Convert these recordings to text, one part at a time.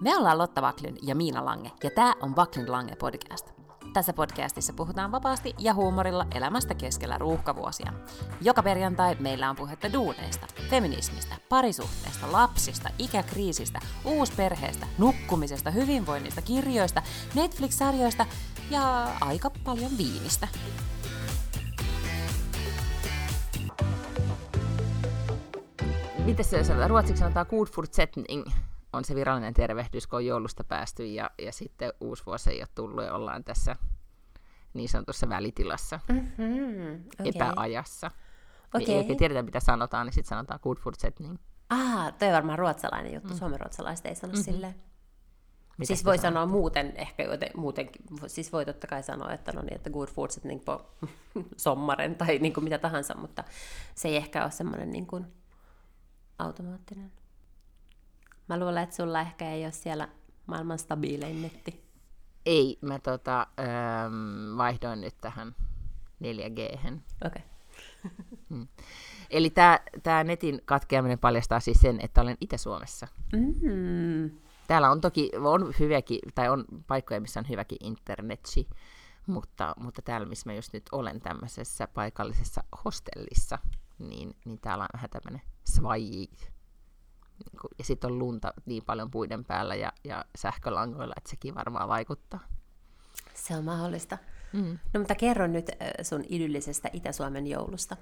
Me ollaan Lotta Vaklin ja Miina Lange, ja tämä on Vaklin Lange podcast. Tässä podcastissa puhutaan vapaasti ja huumorilla elämästä keskellä ruuhkavuosia. Joka perjantai meillä on puhetta duuneista, feminismistä, parisuhteesta, lapsista, ikäkriisistä, uusperheestä, nukkumisesta, hyvinvoinnista, kirjoista, Netflix-sarjoista ja aika paljon viinistä. Miten se sanotaan? Ruotsiksi sanotaan good fortsättning on se virallinen tervehdys, kun on joulusta päästy ja, ja sitten uusi vuosi ei ole tullut ja ollaan tässä niin sanotussa välitilassa, mm-hmm, okay. epäajassa. Okay. Niin, ei tiedetä, mitä sanotaan, niin sitten sanotaan good fortsättning. Ah, toi on varmaan ruotsalainen juttu. Mm. Suomenruotsalaiset ei sano mm-hmm. silleen. Mitä siis voi sanoa muuten, ehkä joten, muutenkin, siis voi totta kai sanoa, että no niin, että good fortsättning på sommaren tai niin kuin mitä tahansa, mutta se ei ehkä ole semmoinen niin kuin automaattinen. Mä luulen, että sulla ehkä ei ole siellä maailman stabiilein netti. Ei, mä tota, ähm, vaihdoin nyt tähän 4G. Okei. Okay. hmm. Eli tämä netin katkeaminen paljastaa siis sen, että olen Itä-Suomessa. Mm-hmm. Täällä on toki on hyviäkin, tai on paikkoja, missä on hyväkin internetsi, mutta, mutta täällä, missä mä just nyt olen tämmöisessä paikallisessa hostellissa, niin, niin täällä on vähän tämmöinen svaji kuin, ja sitten on lunta niin paljon puiden päällä ja, ja sähkölangoilla, että sekin varmaan vaikuttaa. Se on mahdollista. Mm. No mutta kerro nyt sun idyllisestä Itä-Suomen joulusta.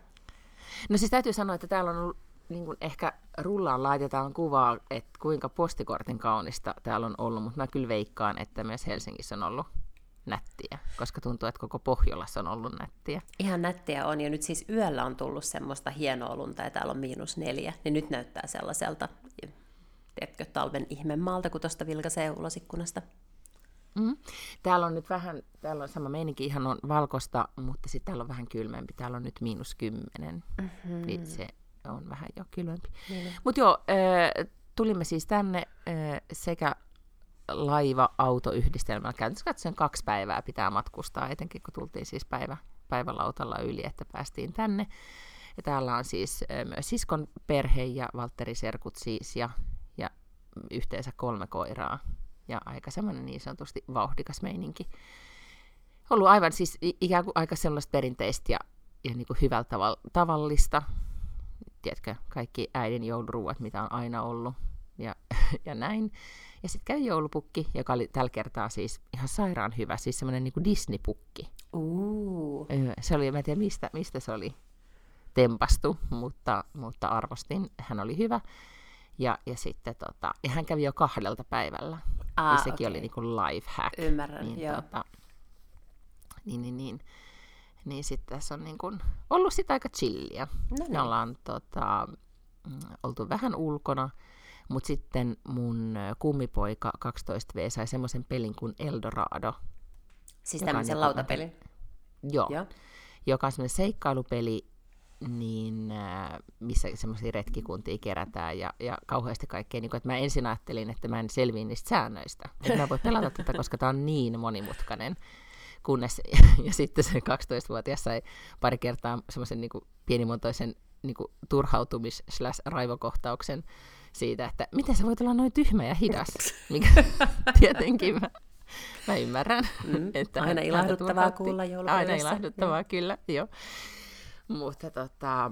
No siis täytyy sanoa, että täällä on ollut, niin kuin ehkä rullaan laitetaan kuvaa, että kuinka postikortin kaunista täällä on ollut, mutta mä kyllä veikkaan, että myös Helsingissä on ollut nättiä, koska tuntuu, että koko Pohjolassa on ollut nättiä. Ihan nättiä on, ja nyt siis yöllä on tullut semmoista hienoa lunta, ja täällä on miinus neljä, niin nyt näyttää sellaiselta, tiedätkö, talven ihmemaalta, kun tuosta vilkaisee ulos ikkunasta. Mm. Täällä on nyt vähän, täällä on sama meininki, ihan on valkosta, mutta sitten täällä on vähän kylmempi. Täällä on nyt miinus kymmenen. Mm-hmm. Niin se on vähän jo kylmempi. Niin. Mutta joo, äh, tulimme siis tänne äh, sekä laiva-autoyhdistelmällä. Käytännössä katsoen kaksi päivää pitää matkustaa, etenkin kun tultiin siis päivä, päivälautalla yli, että päästiin tänne. Ja täällä on siis myös siskon perhe ja Valtteri Serkut siis ja yhteensä kolme koiraa. Ja aika semmoinen niin sanotusti vauhdikas meininki. Ollut aivan siis ikään kuin aika sellaista perinteistä ja, ja niin kuin hyvällä tavalla, tavallista. Tiedätkö, kaikki äidin jouluruuat, mitä on aina ollut ja, ja näin. Ja sitten kävi joulupukki, joka oli tällä kertaa siis ihan sairaan hyvä, siis semmoinen niin Disney-pukki. Uh. Se oli, mä en tiedä mistä, mistä se oli tempastu, mutta, mutta arvostin, hän oli hyvä. Ja, ja sitten tota, ja hän kävi jo kahdelta päivällä. Ah, ja sekin okay. oli niin kuin life hack. Ymmärrän, niin, joo. Tota, niin, niin, niin. Niin sitten tässä on niin kuin ollut sitä aika chillia. No niin. Me ollaan tota, mm, oltu vähän ulkona. Mutta sitten mun kummipoika 12V sai semmoisen pelin kuin Eldorado. Siis tämmöisen lautapelin? Joo. Joo. Joka on semmoinen seikkailupeli, niin, missä semmoisia retkikuntia kerätään ja, ja kauheasti kaikkea. Niin kun, että mä ensin ajattelin, että mä en selviä niistä säännöistä. Että mä voin pelata tätä, koska tämä on niin monimutkainen. Kunnes, ja sitten se 12-vuotias sai pari kertaa semmoisen niin pienimuotoisen niin turhautumis-raivokohtauksen siitä, että miten sä voit olla noin tyhmä ja hidas, mikä tietenkin mä, mä ymmärrän. Mm, että aina ilahduttavaa kuulla joulupäivässä. Aina ilahduttavaa, kyllä, joo. Mutta tota,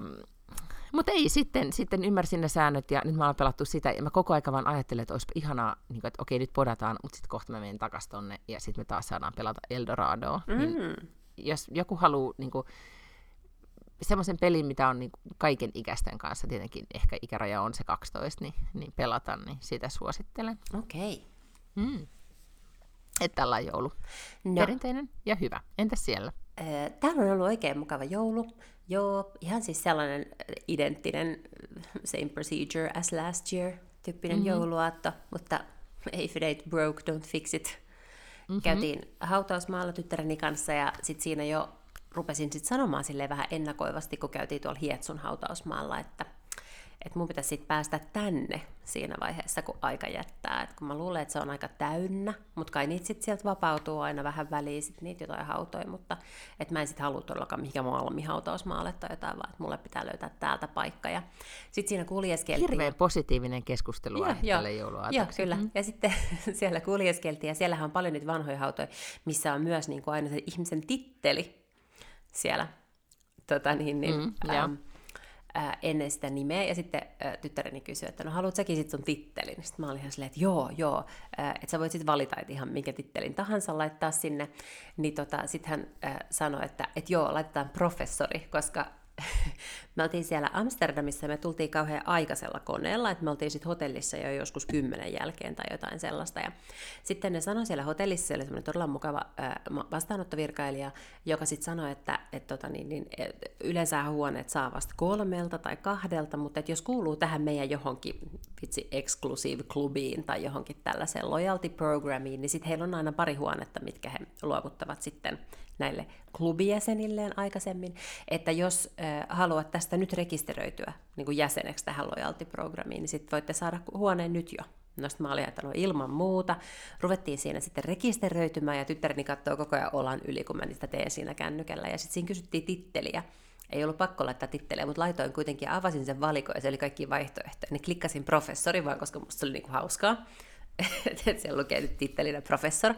mutta ei, sitten, sitten ymmärsin ne säännöt ja nyt mä oon pelattu sitä ja mä koko ajan vaan ajattelen, että olisi ihanaa, niin kuin, että okei nyt podataan, mutta sitten kohta mä menen takaisin tonne ja sitten me taas saadaan pelata Eldoradoa. Mm. Niin, jos joku haluaa niin kuin, semmoisen pelin, mitä on niin kaiken ikäisten kanssa, tietenkin ehkä ikäraja on se 12, niin, niin pelata, niin sitä suosittelen. Okei. Okay. Mm. Että tällä joulu. No. Perinteinen ja hyvä. Entäs siellä? Täällä on ollut oikein mukava joulu. Joo, ihan siis sellainen identtinen same procedure as last year tyyppinen mm-hmm. jouluaatto, mutta if it ain't broke, don't fix it. Mm-hmm. Käytiin hautausmaalla tyttäreni kanssa ja sitten siinä jo rupesin sitten sanomaan sille vähän ennakoivasti, kun käytiin tuolla Hietsun hautausmaalla, että, että mun pitäisi sitten päästä tänne siinä vaiheessa, kun aika jättää. Et kun mä luulen, että se on aika täynnä, mutta kai niitä sitten sieltä vapautuu aina vähän väliin, sit niitä jotain hautoja, mutta että mä en sitten halua todellakaan mihinkään Malmi-hautausmaalle tai jotain, vaan että mulle pitää löytää täältä paikka. Ja sitten siinä kuljeskeltiin. Hirveän positiivinen keskustelu Joo, joo. tälle Joo, jouluaatoksi. kyllä. Ja sitten siellä kuljeskeltiin, ja siellähän on paljon niitä vanhoja hautoja, missä on myös niin kuin aina se ihmisen titteli siellä tota niin, niin, Mm, mm, joo. äm, ennen sitä nimeä. Ja sitten tyttäreni kysyi, että no haluat säkin sit sun tittelin? Sitten mä olin ihan silleen, että joo, joo. Että sä voit sitten valita, että ihan minkä tittelin tahansa laittaa sinne. Niin tota, sitten hän sanoi, että et joo, laitetaan professori, koska me oltiin siellä Amsterdamissa ja me tultiin kauhean aikaisella koneella, että me oltiin sitten hotellissa jo joskus kymmenen jälkeen tai jotain sellaista. Ja sitten ne sanoi siellä hotellissa, oli semmoinen todella mukava vastaanottovirkailija, joka sitten sanoi, että et, tota, niin, niin, et, yleensä huoneet saa vasta kolmelta tai kahdelta, mutta et jos kuuluu tähän meidän johonkin vitsi exclusive klubiin tai johonkin tällaiseen loyalty programiin, niin sitten heillä on aina pari huonetta, mitkä he luovuttavat sitten näille klubijäsenilleen aikaisemmin, että jos haluat tästä nyt rekisteröityä niin kuin jäseneksi tähän loyalty-programmiin, niin sitten voitte saada huoneen nyt jo. No sitten mä olin ajatellut ilman muuta. Ruvettiin siinä sitten rekisteröitymään ja tyttäreni katsoo koko ajan olan yli, kun mä niitä teen siinä kännykällä. Ja sitten siinä kysyttiin titteliä. Ei ollut pakko laittaa titteliä, mutta laitoin kuitenkin ja avasin sen valikon ja se oli kaikki vaihtoehtoja. Niin klikkasin professori vaan, koska musta se oli niinku hauskaa. että siellä lukee nyt tittelinä professor.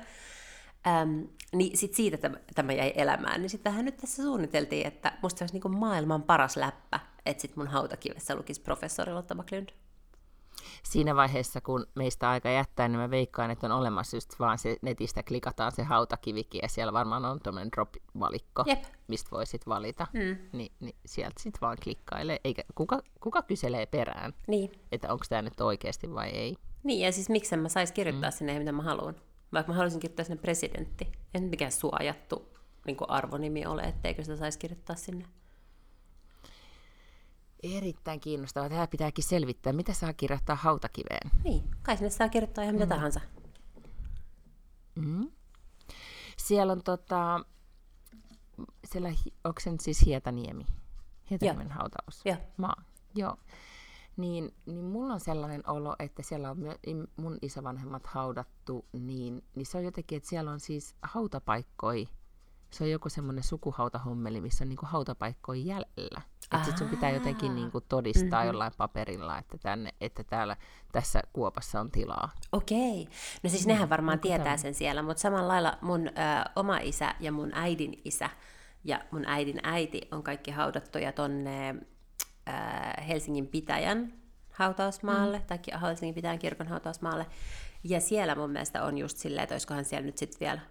Äm, niin sit siitä tämä, tämä jäi elämään. Niin sitten vähän nyt tässä suunniteltiin, että musta se olisi niinku maailman paras läppä, että sit mun hautakivessä lukisi professori Lotta Backlund. Siinä vaiheessa, kun meistä aika jättää, niin mä veikkaan, että on olemassa just vaan se netistä klikataan se hautakivikin, ja siellä varmaan on tuommoinen drop-valikko, Jep. mistä voi sit valita. Mm. Ni, niin sieltä sitten vaan klikkailee, eikä kuka, kuka kyselee perään, Niin. että onko tämä nyt oikeasti vai ei. Niin, ja siis miksen mä sais kirjoittaa mm. sinne, mitä mä haluan. Vaikka mä haluaisin kirjoittaa sinne presidentti. Ei nyt mikään suojattu niin arvonimi ole, etteikö sitä saisi kirjoittaa sinne. Erittäin kiinnostavaa. Tämä pitääkin selvittää, mitä saa kirjoittaa hautakiveen. Niin, kai sinne saa kirjoittaa ihan mitä mm. tahansa. Mm. Siellä on tota, siellä, onko se nyt siis Hietaniemi? Hietaniemen hautaus. Joo. Maa. Joo. Niin, niin mulla on sellainen olo, että siellä on myö, mun isovanhemmat haudattu, niin, niin se on jotenkin, että siellä on siis hautapaikkoi. Se on joku semmoinen sukuhautahommeli, missä on niinku hautapaikkoja jäljellä. Että sit sun pitää jotenkin niinku todistaa Mhm. mm-hmm. jollain paperilla, että, tänne, että täällä, tässä kuopassa on tilaa. Okei. No siis nehän varmaan onko tietää tämä? sen siellä, mutta samalla lailla mun ö, oma isä ja mun äidin isä ja mun äidin äiti on kaikki haudattuja tonne ö, Helsingin pitäjän hautausmaalle, mm. tai Helsingin pitäjän kirkon hautausmaalle. Ja siellä mun mielestä on just silleen, että olisikohan siellä nyt sitten vielä...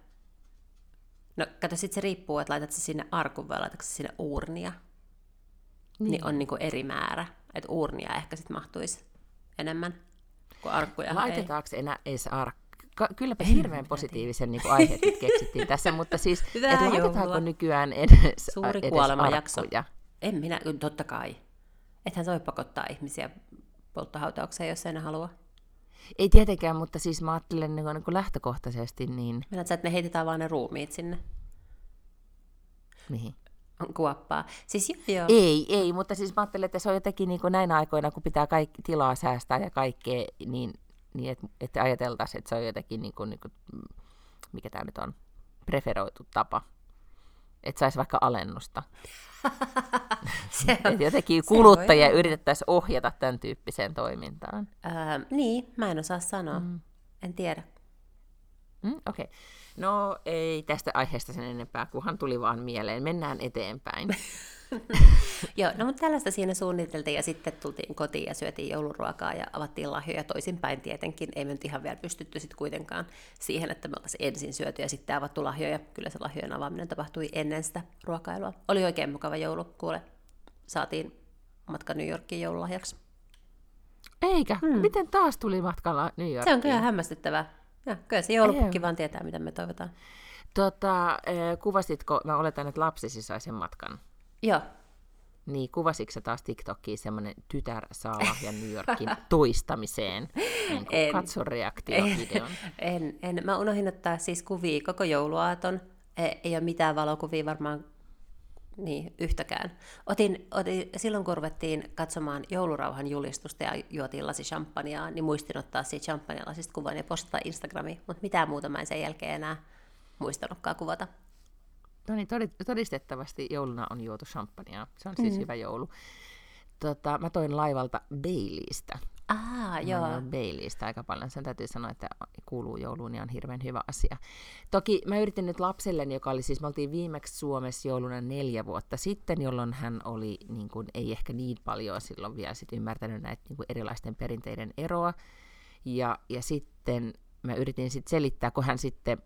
No kato, sit se riippuu, että laitat se sinne arkun vai laitatko se sinne uurnia. Niin, niin on niinku eri määrä. Että uurnia ehkä sitten mahtuisi enemmän kuin arkkuja. ei. Laitetaanko enää edes arkka? Kylläpä hirveän positiivisen niin aiheet nyt keksittiin tässä, mutta siis, että laitetaanko joulua. nykyään edes, Suuri edes kuolemajakso. arkkuja? En minä, totta kai. Ethän se voi pakottaa ihmisiä polttohautaukseen, jos ei ne halua. Ei tietenkään, mutta siis mä ajattelen niin kuin, niin kuin lähtökohtaisesti, niin Meinaat sä, että ne heitetään vaan ne ruumiit sinne mihin? kuoppaa. Siis joo, joo. Ei, ei, mutta siis mä ajattelen, että se on jotenkin niin kuin näinä aikoina, kun pitää kaikki tilaa säästää ja kaikkea, niin, niin että et ajateltaisiin, että se on jotenkin, niin kuin, niin kuin, mikä tämä nyt on, preferoitu tapa. Että saisi vaikka alennusta. se on, jotenkin kuluttajia yritettäisiin ohjata tämän tyyppiseen toimintaan. ää, niin, mä en osaa sanoa. Mm. En tiedä. Mm, Okei. Okay. No ei tästä aiheesta sen enempää, kunhan tuli vaan mieleen. Mennään eteenpäin. Joo, no mutta tällaista siinä suunniteltiin ja sitten tultiin kotiin ja syötiin jouluruokaa ja avattiin lahjoja toisinpäin tietenkin. Ei me nyt ihan vielä pystytty sitten kuitenkaan siihen, että me oltaisiin ensin syöty ja sitten avattu lahjoja. Kyllä se lahjojen avaaminen tapahtui ennen sitä ruokailua. Oli oikein mukava joulu, kuule. Saatiin matka New Yorkiin joululahjaksi. Eikä. Hmm. Miten taas tuli matkalla New Yorkiin? Se on kyllä hämmästyttävää. Ja, kyllä se joulupukki vaan tietää, mitä me toivotaan. Tota, eh, kuvasitko, mä oletan, että lapsisi sai sen matkan. Joo, Niin, kuvasitko sä taas TikTokiin semmoinen tytär saa lahjan New Yorkin toistamiseen? Niin En. katso reaktiovideon. en, en. Mä unohdin ottaa siis kuvia koko jouluaaton. Ei, ei ole mitään valokuvia varmaan niin, yhtäkään. Otin, otin, silloin kun ruvettiin katsomaan joulurauhan julistusta ja juotiin lasi champagnea, niin muistin ottaa siitä champagnelasista kuvan ja postata Instagramiin, mutta mitään muuta mä en sen jälkeen enää muistanutkaan kuvata. No niin, todistettavasti jouluna on juotu champagnea. Se on siis mm. hyvä joulu. Tota, mä toin laivalta Baileystä. Ah, joo. Baileystä aika paljon. Sen täytyy sanoa, että kuuluu jouluun ja on hirveän hyvä asia. Toki mä yritin nyt lapselleni, joka oli siis, me oltiin viimeksi Suomessa jouluna neljä vuotta sitten, jolloin hän oli, niin kuin, ei ehkä niin paljon silloin vielä sit ymmärtänyt näitä niin kuin erilaisten perinteiden eroa. Ja, ja sitten mä yritin sitten selittää, kun hän sitten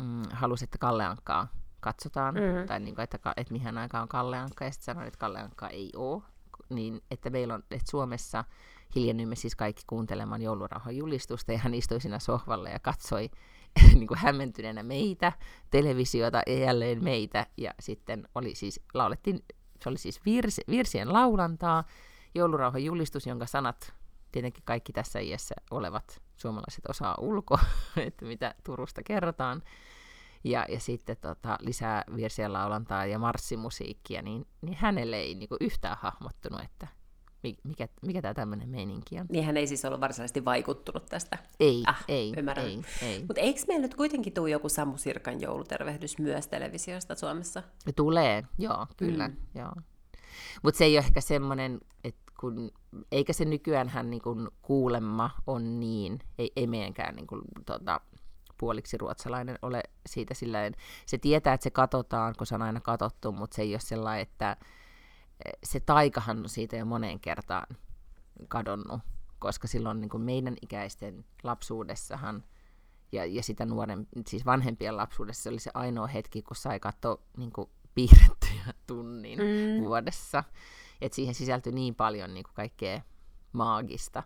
mm, halusi, että Kalle Ankkaa katsotaan, mm-hmm. tai niin kuin, että, että mihin aikaan on Kalle Ankka, ja sitten sanoin, että Kalle Ankka ei ole, niin että meillä on, että Suomessa hiljennyimme siis kaikki kuuntelemaan joulurauhan julistusta, ja hän istui siinä sohvalla ja katsoi niin kuin hämmentyneenä meitä, televisiota ja jälleen meitä, ja sitten oli siis, laulettiin, se oli siis virs, virsien laulantaa, joulurauhan julistus, jonka sanat tietenkin kaikki tässä iässä olevat suomalaiset osaa ulkoa, että mitä Turusta kerrotaan, ja, ja sitten tota, lisää virsien laulantaa ja marssimusiikkia, niin, niin hänelle ei niin kuin yhtään hahmottunut, että mikä, mikä tämä tämmöinen meininki on. Niin hän ei siis ollut varsinaisesti vaikuttunut tästä. Ei, ah, ei, ei, ei. Mutta eikö meillä nyt kuitenkin tule joku Samu Sirkan joulutervehdys myös televisiosta Suomessa? Tulee, joo, kyllä, mm. joo. Mutta se ei ole ehkä semmoinen, että kun, eikä se nykyään hän niin kun kuulemma on niin, ei, ei meidänkään niin kun, tota, puoliksi ruotsalainen ole siitä silleen, se tietää, että se katsotaan, kun se on aina katottu, mutta se ei ole sellainen, että se taikahan on siitä jo moneen kertaan kadonnut, koska silloin niin kuin meidän ikäisten lapsuudessahan ja, ja sitä nuoren, siis vanhempien lapsuudessa se oli se ainoa hetki, kun sai katsoa niin kuin piirrettyjä tunnin mm. vuodessa. Et siihen sisältyi niin paljon niin kuin kaikkea maagista.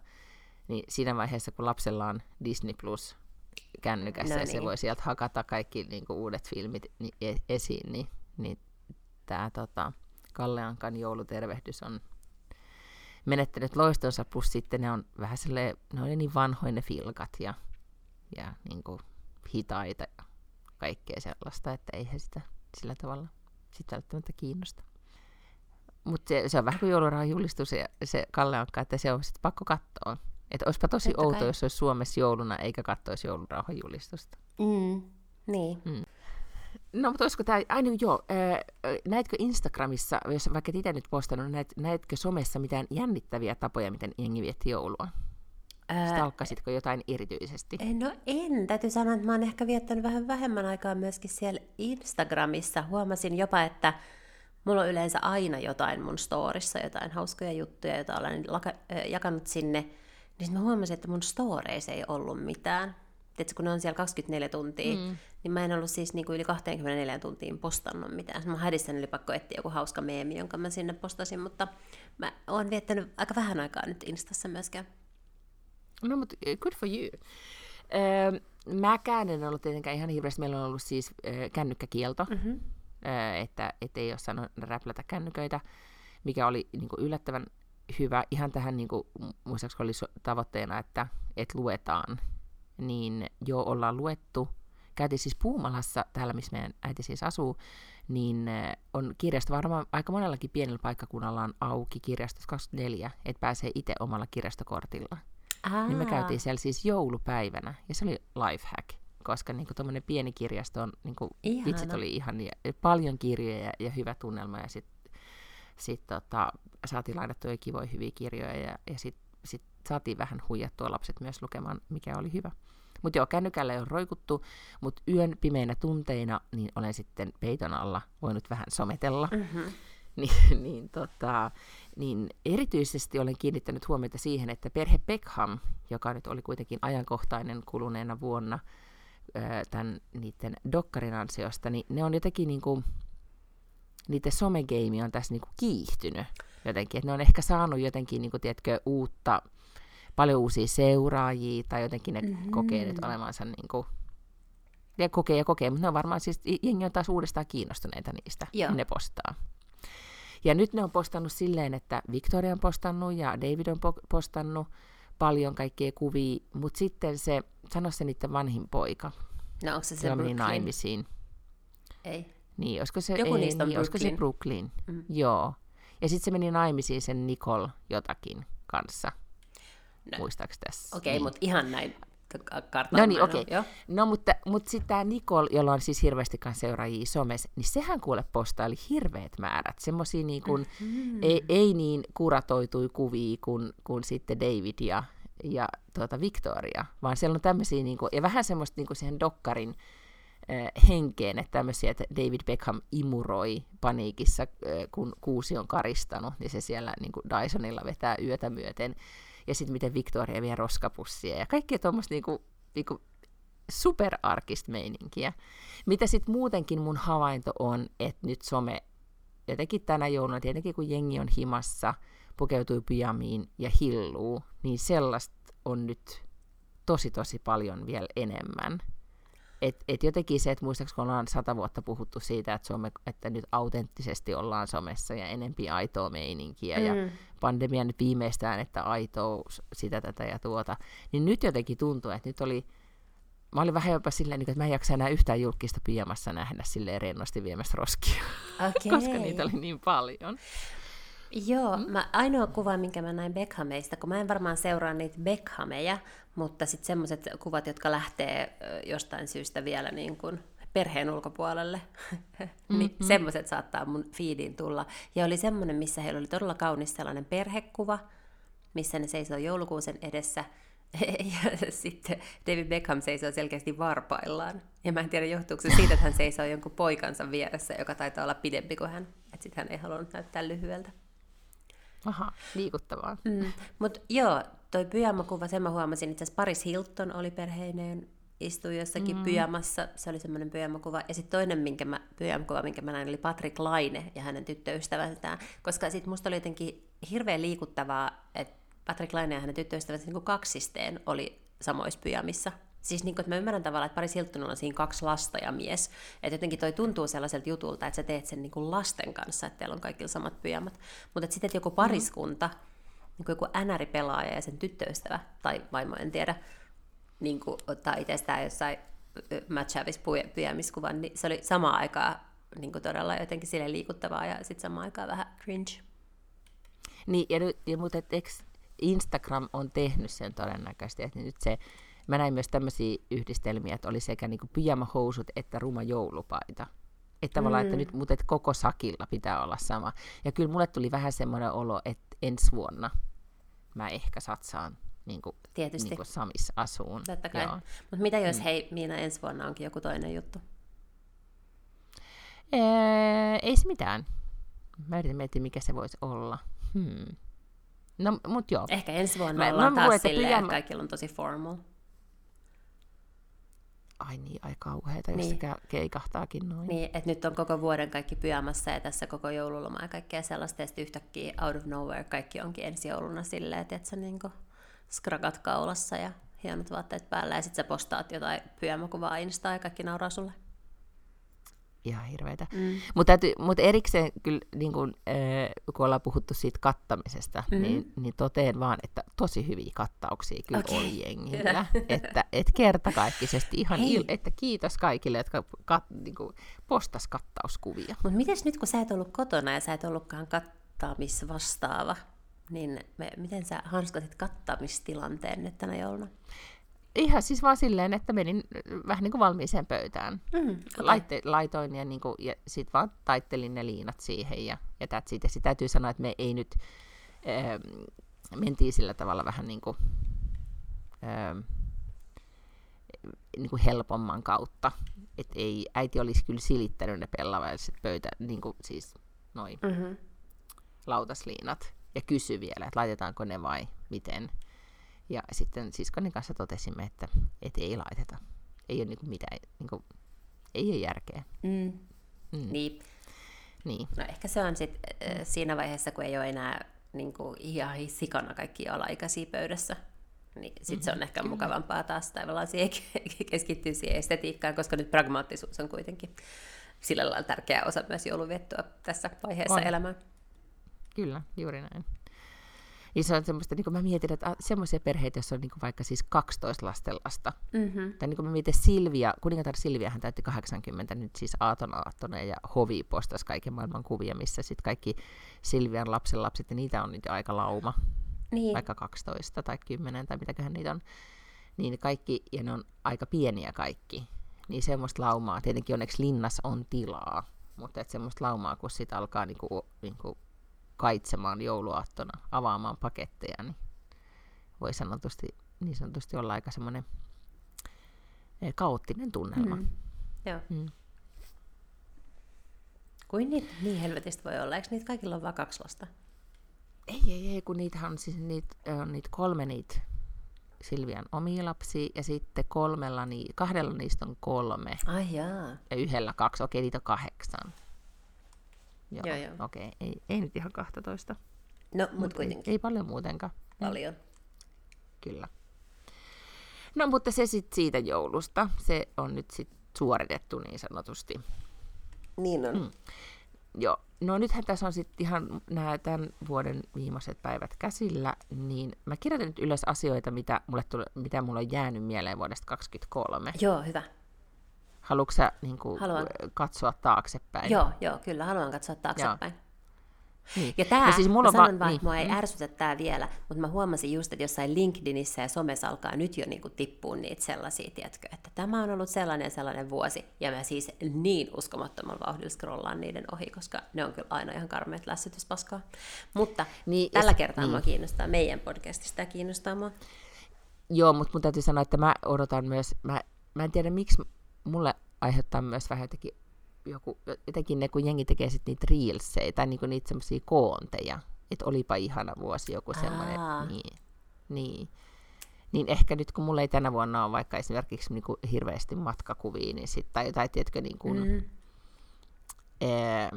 Niin siinä vaiheessa, kun lapsella on Disney Plus kännykässä no ja niin. se voi sieltä hakata kaikki niin kuin uudet filmit e- esiin, niin, niin tämä tota, Kalle Ankan joulutervehdys on menettänyt loistonsa, plus sitten ne on vähän silleen, ne on niin vanhoin ne filkat ja, ja niin kuin hitaita ja kaikkea sellaista, että eihän sitä sillä tavalla sitä välttämättä kiinnosta. Mutta se, se, on vähän kuin joulurahan julistus ja se Kalle Ankka, että se on sitten pakko katsoa. Että olisipa tosi Totta outo, kai. jos olisi Suomessa jouluna eikä katsoisi joulurauhan julistusta. Mm, niin. Mm. No, mutta olisiko tämä, aina joo, äh, näetkö Instagramissa, jos vaikka itse nyt postannut, näet, näetkö somessa mitään jännittäviä tapoja, miten jengi vietti joulua? Stalkkasitko jotain erityisesti? No en. Täytyy sanoa, että mä oon ehkä viettänyt vähän vähemmän aikaa myöskin siellä Instagramissa. Huomasin jopa, että mulla on yleensä aina jotain mun storissa, jotain hauskoja juttuja, joita olen jakanut sinne niin mä huomasin, että mun storeissa ei ollut mitään. Tiedätkö, kun ne on siellä 24 tuntia, mm. niin mä en ollut siis niin kuin yli 24 tuntiin postannut mitään. Mä hädissäni oli pakko etsiä joku hauska meemi, jonka mä sinne postasin, mutta mä oon viettänyt aika vähän aikaa nyt Instassa myöskään. No, mutta eh, good for you. Öö, mäkään en ollut tietenkään ihan hirveästi. Meillä on ollut siis öö, kännykkäkielto, mm-hmm. öö, että et ei ole saanut räplätä kännyköitä, mikä oli niin kuin yllättävän hyvä. Ihan tähän, niin kuin, muistaakseni oli tavoitteena, että, että luetaan. Niin jo ollaan luettu. Käytiin siis Puumalassa, täällä missä meidän äiti siis asuu, niin eh, on kirjasto varmaan aika monellakin pienellä paikkakunnalla on auki kirjastos 24, että pääsee itse omalla kirjastokortilla. Aa. Niin me käytiin siellä siis joulupäivänä, ja se oli lifehack, koska niin tuommoinen pieni kirjasto on, niin kuin, vitsit oli ihan paljon kirjoja ja, ja hyvä tunnelma, ja sitten sit, tota, saatiin lainattuja kivoja hyviä kirjoja ja, ja sitten sit saatiin vähän huijattua lapset myös lukemaan, mikä oli hyvä. Mutta joo, kännykällä ei ole roikuttu, mutta yön pimeinä tunteina niin olen sitten peiton alla voinut vähän sometella. Mm-hmm. niin, niin, tota, niin erityisesti olen kiinnittänyt huomiota siihen, että perhe Beckham, joka nyt oli kuitenkin ajankohtainen kuluneena vuonna tämän niiden dokkarin ansiosta, niin ne on jotenkin niin kuin, niiden somegeimi on tässä niin kuin kiihtynyt jotenkin, että ne on ehkä saanut jotenkin, niin kuin, tiedätkö, uutta, paljon uusia seuraajia, tai jotenkin ne mm-hmm. kokee nyt olevansa niin kuin, ja kokee ja kokee, mutta ne on varmaan siis, jengi on taas uudestaan kiinnostuneita niistä, Joo. niin ne postaa. Ja nyt ne on postannut silleen, että Victoria on postannut ja David on po- postannut paljon kaikkea kuvia, mutta sitten se, sano se niiden vanhin poika, no onko se se Brooklyn? naimisiin. Ei. Niin, olisiko se, Joku ei, niistä on niin, olisiko se Brooklyn. Brooklyn? Mm. Joo. Ja sitten se meni naimisiin sen Nicole jotakin kanssa. No. Muistaaks tässä? Okei, niin. mutta ihan näin kartalla. No niin, okei. Joo. No mutta, mutta sitten tämä Nicole, jolla on siis hirveästi seuraajia somessa, niin sehän kuule postaili hirveät määrät. Semmoisia niin kuin, Mm. ei, ei niin kuratoitui kuvia kuin, kuin sitten David ja, ja tuota Victoria, vaan siellä on tämmöisiä, niin kuin, ja vähän semmoista niin kuin siihen dokkarin äh, henkeen, että tämmöisiä, että David Beckham imuroi paniikissa, äh, kun kuusi on karistanut, niin se siellä niin kuin Dysonilla vetää yötä myöten. Ja sitten miten Victoria vie roskapussia ja kaikkea tuommoista niin kuin, niin kuin superarkista meininkiä. Mitä sitten muutenkin mun havainto on, että nyt some, jotenkin tänä jouluna, tietenkin kun jengi on himassa, pukeutuu pyjamiin ja hilluu, niin sellaista on nyt tosi tosi paljon vielä enemmän. Et, et jotenkin se, että muistaakseni kun ollaan sata vuotta puhuttu siitä, että, some, että nyt autenttisesti ollaan somessa ja enempi aitoa meininkiä ja Mm. pandemia nyt viimeistään, että aitous, sitä, tätä ja tuota, niin nyt jotenkin tuntuu, että nyt oli, mä olin vähän jopa silleen, niin että mä en jaksa enää yhtään julkista pijamassa nähdä silleen rennosti viemässä roskia, Okei. koska niitä oli niin paljon. Joo, mm. mä, ainoa kuva, minkä mä näin Beckhameista, kun mä en varmaan seuraa niitä Beckhameja, mutta sitten semmoiset kuvat, jotka lähtee jostain syystä vielä niin kuin perheen ulkopuolelle, niin Mhm. semmoiset saattaa mun feediin tulla. Ja oli semmoinen, missä heillä oli todella kaunis sellainen perhekuva, missä ne seisoo joulukuusen edessä, ja sitten David Beckham seisoo selkeästi varpaillaan. Ja mä en tiedä, johtuuko se siitä, että hän seisoo jonkun poikansa vieressä, joka taitaa olla pidempi kuin hän. Että sitten hän ei halunnut näyttää lyhyeltä. Aha, liikuttavaa. Mm. Mutta joo, toi pyjamakuva, sen mä huomasin, itse asiassa Paris Hilton oli perheineen, istui jossakin mm. pyjamassa, se oli semmoinen pyjamakuva. Ja sitten toinen minkä mä, pyjamakuva, minkä mä näin, oli Patrick Laine ja hänen tyttöystävänsä. Koska sitten musta oli jotenkin hirveän liikuttavaa, että Patrick Laine ja hänen tyttöystävänsä niin kaksisteen oli samoissa pyjamissa. Siis niin kuin, että mä ymmärrän tavallaan, että Paris Hiltonilla on siinä kaksi lasta ja mies. Että jotenkin toi tuntuu sellaiselta jutulta, että sä teet sen niin kuin lasten kanssa, että teillä on kaikilla samat pyjamat. Mutta sitten, että joku pariskunta, niin kuin joku NR-pelaaja ja sen tyttöystävä, tai vaimo, en tiedä, niin kuin ottaa itsestään jossain matchaavissa pyjamiskuvan, niin se oli samaan aikaan niin kuin todella jotenkin sille liikuttavaa ja sitten samaan aikaan vähän cringe. Niin, ja, nyt, ja mutta Instagram on tehnyt sen todennäköisesti, että nyt se, mä näin myös tämmöisiä yhdistelmiä, että oli sekä niinku pyjamahousut että ruma joulupaita. Että tavallaan, Mm. että nyt, mutta et koko sakilla pitää olla sama. Ja kyllä mulle tuli vähän semmoinen olo, että ensi vuonna mä ehkä satsaan niin kuin, Tietysti. niin kuin Samis asuun. Totta kai. Mutta mitä jos mm. hei, Miina, ensi vuonna onkin joku toinen juttu? Ee, ei se mitään. Mä yritän miettiä, mikä se voisi olla. Hmm. No, mut joo. Ehkä ensi vuonna Mä- ollaan mä taas että silleen, pyjama- että kaikilla on tosi formal. Ai niin, aika kauheeta, jos Niin. se keikahtaakin noin. Niin, että nyt on koko vuoden kaikki pyjamassa ja tässä koko joululoma ja kaikkea sellaista, ja sitten yhtäkkiä out of nowhere kaikki onkin ensi jouluna silleen, että sä niinku skrakat kaulassa ja hienot vaatteet päällä, ja sitten sä postaat jotain pyjamakuvaa Instaa ja kaikki nauraa sulle. Ihan hirveitä. Mm. Mutta mut erikseen kyllä, niin kun, äh, kun ollaan puhuttu siitä kattamisesta, mm-hmm. niin, niin toteen vaan, että tosi hyviä kattauksia kyllä okay. oli jengillä. että et kertakaikkisesti ihan Hei. il, että kiitos kaikille, jotka kat, niin kuin, postas kattauskuvia. Mutta mites nyt, kun sä et ollut kotona ja sä et ollutkaan kattaamisvastaava, niin me, miten sä hanskasit kattamistilanteen nyt tänä jouluna? Ihan siis vaan silleen, että menin äh, vähän niin kuin valmiiseen pöytään. Mm, okay. Laitte, laitoin ja, niin kuin, ja sitten vaan taittelin ne liinat siihen ja, ja that's it. Ja sit täytyy sanoa, että me ei nyt, ähm, mentiin sillä tavalla vähän niin kuin, ähm, niin kuin helpomman kautta. Et ei, äiti olisi kyllä silittänyt ne pellaväiset pöytä, niin kuin siis noin Mm-hmm. lautasliinat ja kysyi vielä, että laitetaanko ne vai miten. Ja sitten siskoni kanssa totesimme, että, että ei laiteta. Ei ole niinku mitään, niinku, ei ole järkeä. Mm. Mm. Niin. Niin. No ehkä se on sit, äh, siinä vaiheessa, kun ei ole enää niin kuin, ihan sikana kaikki alaikäisiä pöydässä. Niin sit mm-hmm. se on ehkä mukavampaa taas tavallaan siihen keskittyä siihen estetiikkaan, koska nyt pragmaattisuus on kuitenkin sillä lailla tärkeä osa myös jouluviettoa tässä vaiheessa On. elämää. Kyllä, juuri näin. Niin se on semmoista, niin kuin mä mietin, että semmoisia perheitä, joissa on niin kuin vaikka siis 12 lastenlasta. Mm-hmm. Tai niin kuin mä mietin Silvia, kuningatar Silviahan täytti 80 nyt siis aaton aattona ja Hovi postasi kaiken maailman kuvia, missä sitten kaikki Silvian lapsen lapset, ja niitä on nyt aika lauma, Niin. vaikka 12 tai 10 tai mitäköhän niitä on. Niin kaikki, ja ne on aika pieniä kaikki. Niin semmoista laumaa, tietenkin onneksi linnassa on tilaa, mutta et semmoista laumaa, kun sit alkaa niinku, niinku kaitsemaan jouluaattona, avaamaan paketteja, niin voi sanotusti, niin sanotusti olla aika semmoinen eh, kaoottinen tunnelma. Mm. Joo. Mm. Kuin niitä niin helvetistä voi olla? Eikö niitä kaikilla ole vaan kaksi lasta? Ei, ei, ei, kun niitähän on siis niitä, on niitä kolme niitä Silvian omia lapsia, ja sitten kolmella, ni, kahdella niistä on kolme, Ai jaa. ja yhdellä kaksi, okei, niitä on kahdeksan. Joo, Joo, joo. okei, ei, ei nyt ihan 12. No, mutta Mut ei, kuitenkin ei paljon muutenkaan. paljon. Kyllä. No, mutta se sitten siitä joulusta. Se on nyt sitten suoritettu niin sanotusti. Niin on. Mm. Joo. No nythän tässä on sitten ihan nämä tämän vuoden viimeiset päivät käsillä, niin mä kirjoitan nyt ylös asioita, mitä mulle, tule, mitä mulle on jäänyt mieleen vuodesta 2023. Joo, hyvä. Haluatko sä niin kuin, Haluan. katsoa taaksepäin? Joo, joo, kyllä. Haluan katsoa taaksepäin. Niin. Ja tämä, No siis mulla mä on sanon va- vaan, niin. mua ei ärsytä tämä vielä, mutta mä huomasin just, että jossain LinkedInissä ja somessa alkaa nyt jo niinku tippua niitä sellaisia, tiedätkö, että tämä on ollut sellainen ja sellainen vuosi, ja mä siis niin uskomattomalla vauhdilla scrollaan niiden ohi, koska ne on kyllä aina ihan karmeet lässytyspaskaa. Mutta Niin, ja tällä kertaa niin. mua kiinnostaa meidän podcastista ja kiinnostaa mua. Joo, mutta mun täytyy sanoa, että mä odotan myös, mä, mä en tiedä miksi mulle aiheuttaa myös vähän jotenkin joku, jotenkin ne, kun jengi tekee sit niitä reelsejä tai niinku niitä semmoisia koonteja, että olipa ihana vuosi joku semmoinen, niin, niin. Niin ehkä nyt kun mulla ei tänä vuonna ole vaikka esimerkiksi niinku hirveästi matkakuvia, niin sit, tai jotain, tiedätkö, niin kuin, mm. Mm. ee,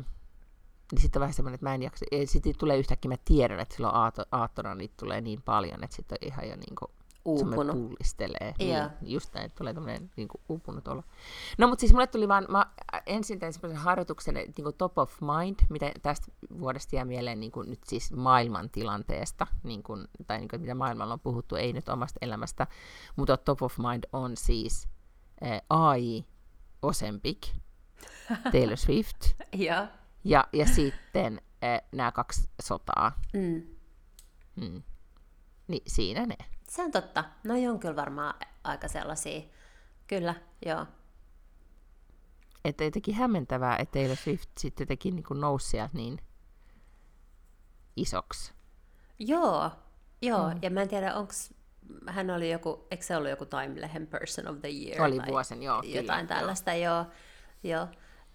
niin sitten on vähän semmoinen, että mä en jaksa, sitten tulee yhtäkkiä, mä tiedän, että silloin aato, aattona niitä tulee niin paljon, että sitten on ihan jo niinku, semmoinen Uupunut. pullistelee. Joo. Niin, just näin, että tulee tämmöinen niin kuin, uupunut olo. No, mutta siis mulle tuli vaan, mä ensin tein semmoisen harjoituksen, niin kuin top of mind, mitä tästä vuodesta jää mieleen niin kuin nyt siis maailman tilanteesta, niin kuin, tai niin kuin, mitä maailmalla on puhuttu, ei nyt omasta elämästä, mutta top of mind on siis eh, AI, Osempic, Taylor Swift, Joo. ja, ja sitten eh, nämä kaksi sotaa. Mm. Mm. Niin siinä ne. Se on totta. No on kyllä varmaan aika sellaisia. Kyllä, joo. Että jotenkin hämmentävää, että Taylor Swift sitten jotenkin niin kuin nousi sieltä niin isoksi. Joo, joo. Mm. Ja mä en tiedä, onko hän oli joku, eikö se ollut joku Time-lehen Person of the Year? Oli tai vuosen, joo, kyllä, Jotain joo. tällaista, joo. joo.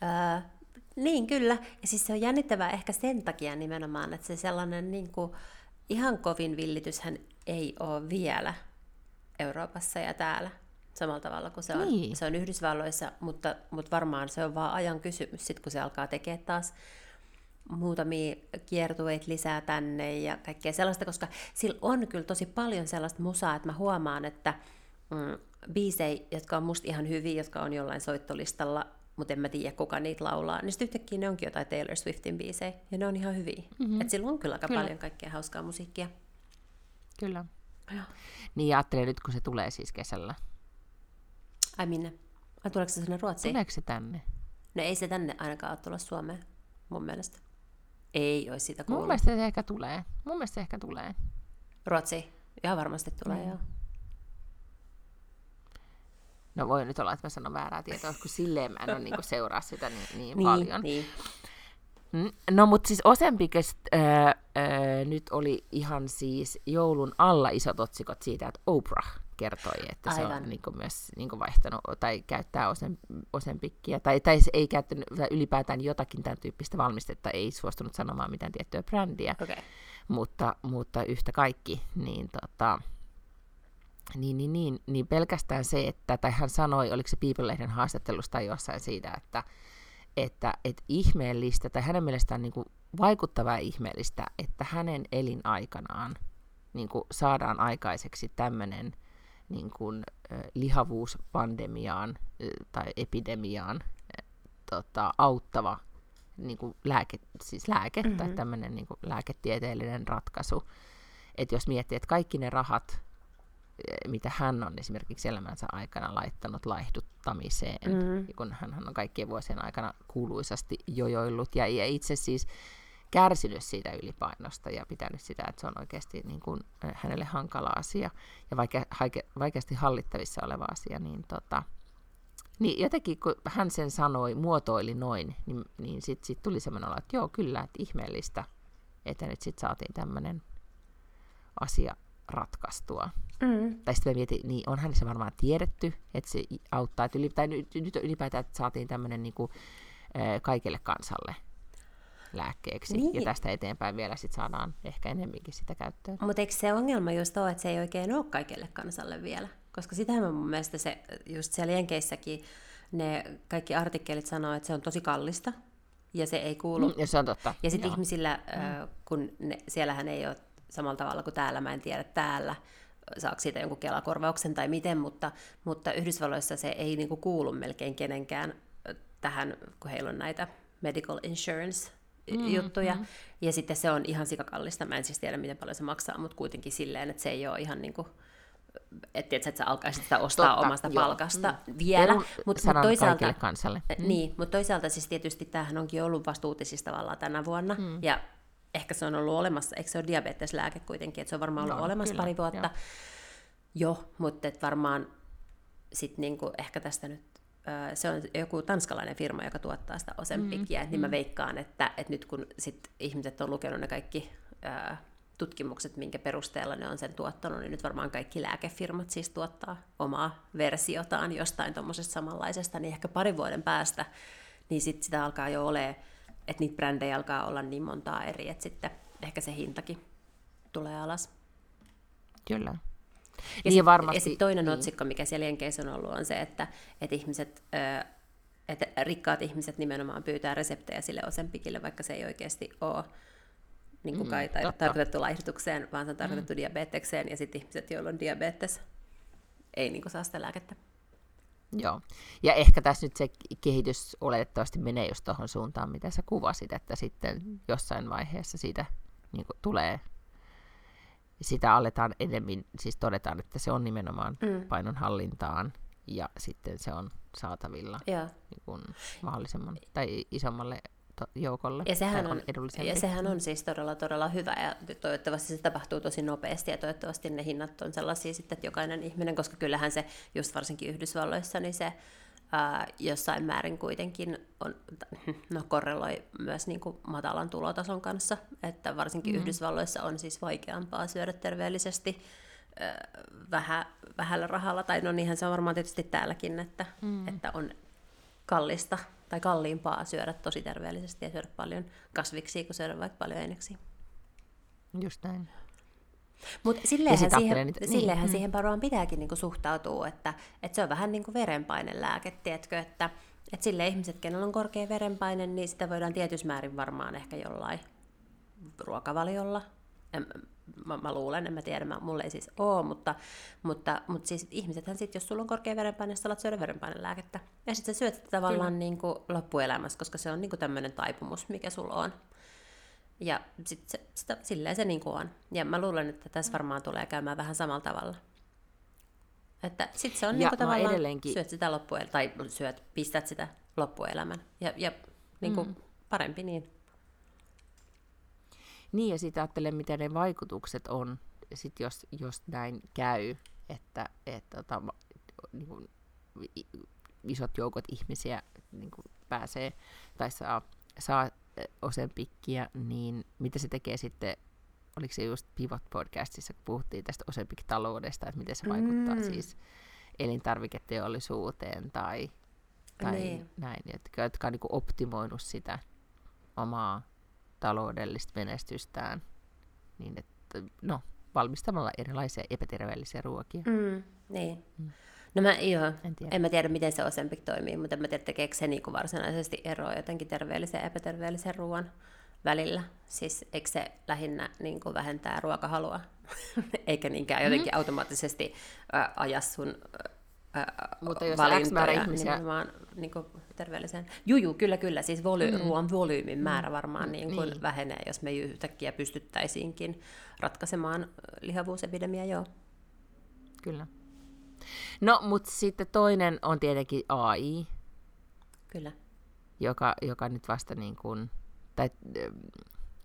Öö, niin, kyllä. Ja siis se on jännittävää ehkä sen takia nimenomaan, että se sellainen niin kuin, ihan kovin villityshän ei ole vielä Euroopassa ja täällä samalla tavalla kuin se on, Niin. se on Yhdysvalloissa, mutta, mutta varmaan se on vaan ajan kysymys, sit kun se alkaa tekemään taas muutamia kiertueita lisää tänne ja kaikkea sellaista, koska sillä on kyllä tosi paljon sellaista musaa, että mä huomaan, että mm, biisejä, jotka on musta ihan hyviä, jotka on jollain soittolistalla, mutta en mä tiedä, kuka niitä laulaa, niin sitten yhtäkkiä ne onkin jotain Taylor Swiftin biisejä, ja ne on ihan hyviä. Mm-hmm. Että sillä on kyllä aika Kyllä. paljon kaikkea hauskaa musiikkia. Kyllä. Joo. Niin ja ajattelen nyt, kun se tulee siis kesällä. Ai minne? Ai tuleeko se sinne Ruotsiin? Tuleeko se tänne? No ei se tänne ainakaan ole tulla Suomeen, mun mielestä. Ei olisi siitä Mun kuullut. mielestä se ehkä tulee. Mun mielestä se ehkä tulee. Ruotsiin. Ihan varmasti tulee, Mm. joo. No voi nyt olla, että mä sanon väärää tietoa, kun silleen mä en ole niinku seuraa sitä niin, niin, Niin, paljon. niin. Mm, No mutta siis Osempikest äh, äh, nyt oli ihan siis joulun alla isot otsikot siitä, että Oprah kertoi, että se on Aivan. niin myös niin vaihtanut tai käyttää Osem, Osempikkiä, tai, tai se ei käyttänyt tai ylipäätään jotakin tämän tyyppistä valmistetta, ei suostunut sanomaan mitään tiettyä brändiä. Okay. mutta, mutta yhtä kaikki, niin tota, niin, niin, niin, niin pelkästään se, että, tai hän sanoi, oliko se People-lehden haastattelusta jossain siitä, että, että, että ihmeellistä, tai hänen mielestään niin kuin vaikuttavaa ihmeellistä, että hänen elinaikanaan niin kuin saadaan aikaiseksi tämmöinen niin kuin, ö, tai epidemiaan tota, auttava niin kuin lääke, siis lääke mm-hmm. tai tämmöinen niin kuin lääketieteellinen ratkaisu. että jos miettii, että kaikki ne rahat, mitä hän on esimerkiksi elämänsä aikana laittanut laihduttamiseen, mm. kun hän on kaikkien vuosien aikana kuuluisasti jojoillut ja, ja itse siis kärsinyt siitä ylipainosta ja pitänyt sitä, että se on oikeasti niin kuin eh, hänelle hankala asia ja vaike, haike, vaikeasti hallittavissa oleva asia, niin, tota, niin jotenkin kun hän sen sanoi, muotoili noin, niin, niin sitten sit tuli semmoinen olo, että joo, kyllä, että ihmeellistä, että nyt sitten saatiin tämmöinen asia ratkaistua. Mm. Tai sitten mietin, niin onhan se varmaan tiedetty, että se auttaa, että yli, tai nyt, nyt ylipäätään, että saatiin tämmöinen niin kuin, kaikille kansalle lääkkeeksi. Niin. Ja tästä eteenpäin vielä sit saadaan ehkä enemmänkin sitä käyttöön. Mutta eikö se ongelma just ole, että se ei oikein ole kaikille kansalle vielä? Koska sitähän mun mielestä se, just siellä Jenkeissäkin ne kaikki artikkelit sanoo, että se on tosi kallista ja se ei kuulu. Mm, ja se on totta. Ja sitten ihmisillä, mm. kun ne, siellähän ei ole samalla tavalla kuin täällä, mä en tiedä täällä, saako siitä jonkun kelakorvauksen tai miten, mutta, mutta Yhdysvalloissa se ei niinku kuulu melkein kenenkään tähän, kun heillä on näitä medical insurance mm, juttuja. Mm. Ja sitten se on ihan sikakallista. Mä en siis tiedä, miten paljon se maksaa, mutta kuitenkin silleen, että se ei ole ihan niin kuin, että et sä alkaisit sitä ostaa Totta, omasta joo. palkasta mm. vielä. Mutta mut toisaalta, kansalle. Mm. Niin, mutta toisaalta siis tietysti tämähän onkin ollut vasta uutisissa tavallaan tänä vuonna. Mm. Ja ehkä se on ollut olemassa, eikö se ole diabeteslääke kuitenkin, että se on varmaan ollut no, olemassa kyllä, pari vuotta. Joo, jo mutta et varmaan sitten niinku ehkä tästä nyt se on joku tanskalainen firma, joka tuottaa sitä Osempikia, mm, niin mä mm. veikkaan, että, että nyt kun sit ihmiset on lukenut ne kaikki tutkimukset, minkä perusteella ne on sen tuottanut, niin nyt varmaan kaikki lääkefirmat siis tuottaa omaa versiotaan jostain tuommoisesta samanlaisesta, niin ehkä parin vuoden päästä, niin sit sitä alkaa jo olemaan, että niitä brändejä alkaa olla niin montaa eri, että sitten ehkä se hintakin tulee alas. Kyllä. Ja niin sit, varmasti, ja sit toinen niin. otsikko, mikä siellä Jenkeissä on ollut, on se, että, että ihmiset, että rikkaat ihmiset nimenomaan pyytää reseptejä sille osempikille, vaikka se ei oikeasti ole niin kuin mm, kai, tai tarkoitettu laihdutukseen, vaan se on tarkoitettu mm. diabetekseen, ja sitten ihmiset, joilla on diabetes, ei niin kuin saa sitä lääkettä. Joo, ja ehkä tässä nyt se kehitys oletettavasti menee just tuohon suuntaan, mitä sä kuvasit, että sitten jossain vaiheessa siitä niin kuin tulee sitä aletaan enemmän, siis todetaan, että se on nimenomaan mm. painonhallintaan ja sitten se on saatavilla niin kuin mahdollisimman tai isommalle joukolle. Ja sehän, on, on ja sehän on siis todella, todella hyvä ja toivottavasti se tapahtuu tosi nopeasti ja toivottavasti ne hinnat on sellaisia sitten, että jokainen ihminen, koska kyllähän se just varsinkin Yhdysvalloissa, niin se ää, jossain määrin kuitenkin on, no, korreloi myös niin kuin matalan tulotason kanssa, että varsinkin mm. Yhdysvalloissa on siis vaikeampaa syödä terveellisesti ää, vähä, vähällä rahalla, tai no niinhän se on varmaan tietysti täälläkin, että, mm. että on kallista tai kalliimpaa syödä tosi terveellisesti ja syödä paljon kasviksi, kuin syödä vaikka paljon eineksiä. Just näin. Mutta silleenhän, siihen, niitä, niin, silleenhän mm. siihen varmaan pitääkin niinku suhtautua, että, että se on vähän niin kuin verenpainelääke, tiedätkö, että, että sille ihmiset, kenellä on korkea verenpaine, niin sitä voidaan tietyssä määrin varmaan ehkä jollain ruokavaliolla. En, mä, mä luulen, en mä tiedä, mä, mulle ei siis ole, mutta, mutta, mutta siis ihmisethän sitten, jos sulla on korkea verenpaine, sä alat syödä verenpainelääkettä. Ja sitten sä syöt sitä tavallaan niin kuin loppuelämässä, koska se on niin kuin tämmöinen taipumus, mikä sulla on. Ja sit se, sitä, silleen se niin kuin on. Ja mä luulen, että tässä varmaan tulee käymään vähän samalla tavalla. Että sit se on niin kuin tavallaan, edelleenkin... syöt sitä loppuelämän, tai syöt, pistät sitä loppuelämän. Ja, ja niin kuin mm. parempi niin. Niin, ja sitten ajattelen, mitä ne vaikutukset on, sit jos, jos näin käy, että, että tota, niin kuin, isot joukot ihmisiä niin kuin pääsee tai saa, saa Osempikkiä, niin mitä se tekee sitten, oliko se just Pivot-podcastissa, kun puhuttiin tästä Osempik-taloudesta, että miten se vaikuttaa mm. siis elintarviketeollisuuteen tai, tai niin. näin, jotka, jotka on niin optimoinut sitä omaa taloudellista menestystään, niin että no, valmistamalla erilaisia epäterveellisiä ruokia. Mm, niin. Mm. No mä, joo, en, tiedä. en mä tiedä, miten se Ozempic toimii, mutta en mä tiedä, tekeekö se niinku varsinaisesti eroa jotenkin terveellisen ja epäterveellisen ruoan välillä. Siis eikö se lähinnä niin kuin vähentää ruokahalua, eikä niinkään jotenkin mm. automaattisesti ä, aja sun ää, Mutta jos X määrä ihmisiä- nimenomaan niin kuin terveelliseen. Juju, kyllä, kyllä. Siis voly- Mm. ruoan volyymin määrä varmaan niin kuin Niin. vähenee, jos me yhtäkkiä pystyttäisiinkin ratkaisemaan ö, lihavuusepidemiaa, joo. Kyllä. No, mutta sitten toinen on tietenkin AI, Kyllä. joka, joka nyt vasta niin kuin, tai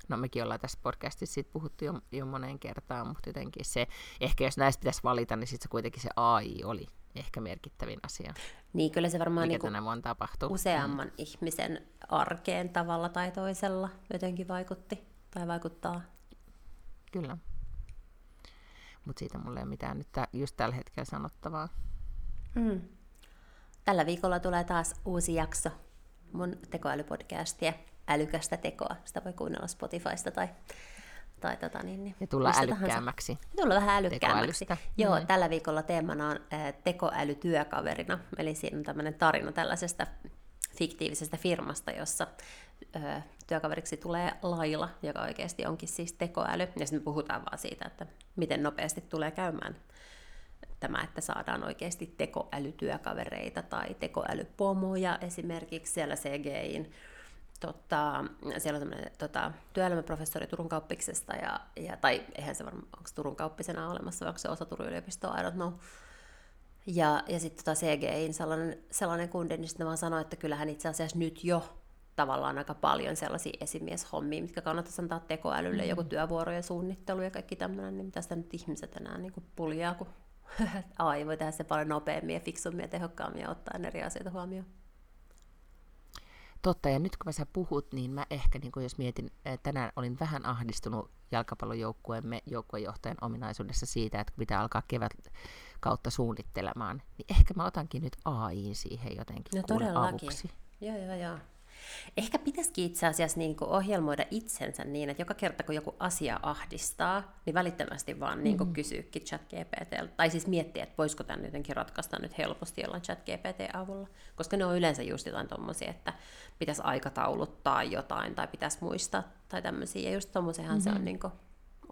no mekin ollaan tässä podcastissa siitä puhuttu jo, jo moneen kertaan, mutta jotenkin se, ehkä jos näistä pitäisi valita, niin sitten se kuitenkin se AI oli ehkä merkittävin asia, Niin, kyllä se varmaan mikä niin tänä vuonna tapahtui. useamman ihmisen arkeen tavalla tai toisella jotenkin vaikutti tai vaikuttaa. Kyllä. Mutta siitä mulla ei ole mitään nyt just tällä hetkellä sanottavaa. Mm. Tällä viikolla tulee taas uusi jakso mun tekoälypodcastia, Älykästä tekoa. Sitä voi kuunnella Spotifysta tai, tai tota niin, niin Ja tulla tahansa. älykkäämmäksi. Tulla vähän älykkäämmäksi. Joo, Mm. tällä viikolla teemana on äh, tekoälytyökaverina. Eli siinä on tämmöinen tarina tällaisesta fiktiivisestä firmasta, jossa äh, työkaveriksi tulee Laila, joka oikeasti onkin siis tekoäly. Ja sitten me puhutaan vaan siitä, että miten nopeasti tulee käymään tämä, että saadaan oikeasti tekoälytyökavereita tai tekoälypomoja esimerkiksi siellä CGIin. Tota, siellä on tämmöinen tota, työelämäprofessori Turun kauppiksesta, ja, ja, tai eihän se varmaan, onko Turun kauppisena olemassa, vai onko se osa Turun yliopistoa, I don't know. Ja, ja sitten tota CGIin sellainen, sellainen kundi, niin sitten vaan sanoi, että kyllähän itse asiassa nyt jo tavallaan aika paljon sellaisia esimieshommia, mitkä kannattaisi antaa tekoälylle, mm. joku työvuorojen suunnittelu ja kaikki tämmöinen, niin mitä sitä nyt ihmiset enää niin kuin puljaa, kun AI voi tehdä se paljon nopeammin ja fiksummin ja tehokkaammin ja ottaa eri asioita huomioon. Totta, ja nyt kun mä sä puhut, niin mä ehkä, niin jos mietin, tänään olin vähän ahdistunut jalkapallojoukkueemme joukkuejohtajan ominaisuudessa siitä, että pitää alkaa kevät kautta suunnittelemaan, niin ehkä mä otankin nyt AI siihen jotenkin No todellakin. avuksi. Joo, joo, joo. Ehkä pitäisikin itse asiassa niin kuin ohjelmoida itsensä niin, että joka kerta kun joku asia ahdistaa, niin välittömästi vaan niin kuin kysyykin chat GPTltä. Tai siis miettiä, että voisiko tämän jotenkin ratkaista nyt helposti jollain chat GPT-avulla. Koska ne on yleensä just jotain tommosia, että pitäisi aikatauluttaa jotain tai pitäisi muistaa tai tämmöisiä. Ja just tommoseenhan mm-hmm. se on niin kuin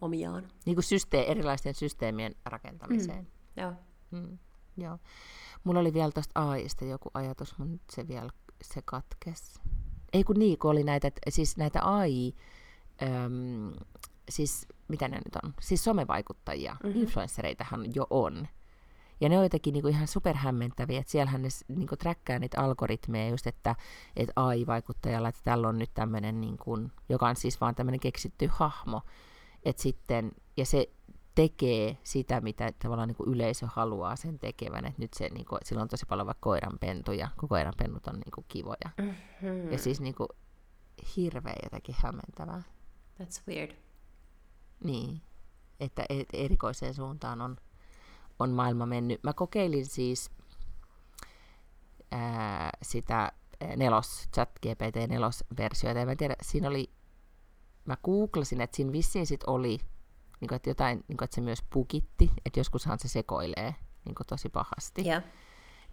omiaan. Niin kuin systeem, erilaisten systeemien rakentamiseen. Joo. Mm, joo. Mulla oli vielä tuosta AIsta joku ajatus, mutta se vielä se katkes. Ei kun niin, kun oli näitä, siis näitä AI, äm, siis mitä ne nyt on, siis somevaikuttajia, mm-hmm. influenssereitahan jo on. Ja ne on jotenkin niinku ihan superhämmentäviä, että siellähän ne niinku träkkää niitä algoritmeja just, että, että AI-vaikuttajalla, että tällä on nyt tämmöinen, niinku, joka on siis vaan tämmöinen keksitty hahmo, että sitten, ja se tekee sitä, mitä tavallaan niin kuin yleisö haluaa sen tekevän. Et nyt se, niin kuin, sillä on tosi paljon vaikka koiranpentuja, kun koiranpennut on niin kuin kivoja. Mm-hmm. Ja siis niin kuin, hirveä jotenkin hämmentävää. That's weird. Niin, että et- erikoiseen suuntaan on, on maailma mennyt. Mä kokeilin siis ää, sitä nelos, chat GPT nelosversiota, ja mä tiedä, siinä oli, mä googlasin, että siinä vissiin sit oli, niin kuin, että jotain, niin kuin, että se myös pukitti, että joskushan se sekoilee niin kuin, tosi pahasti. Joo.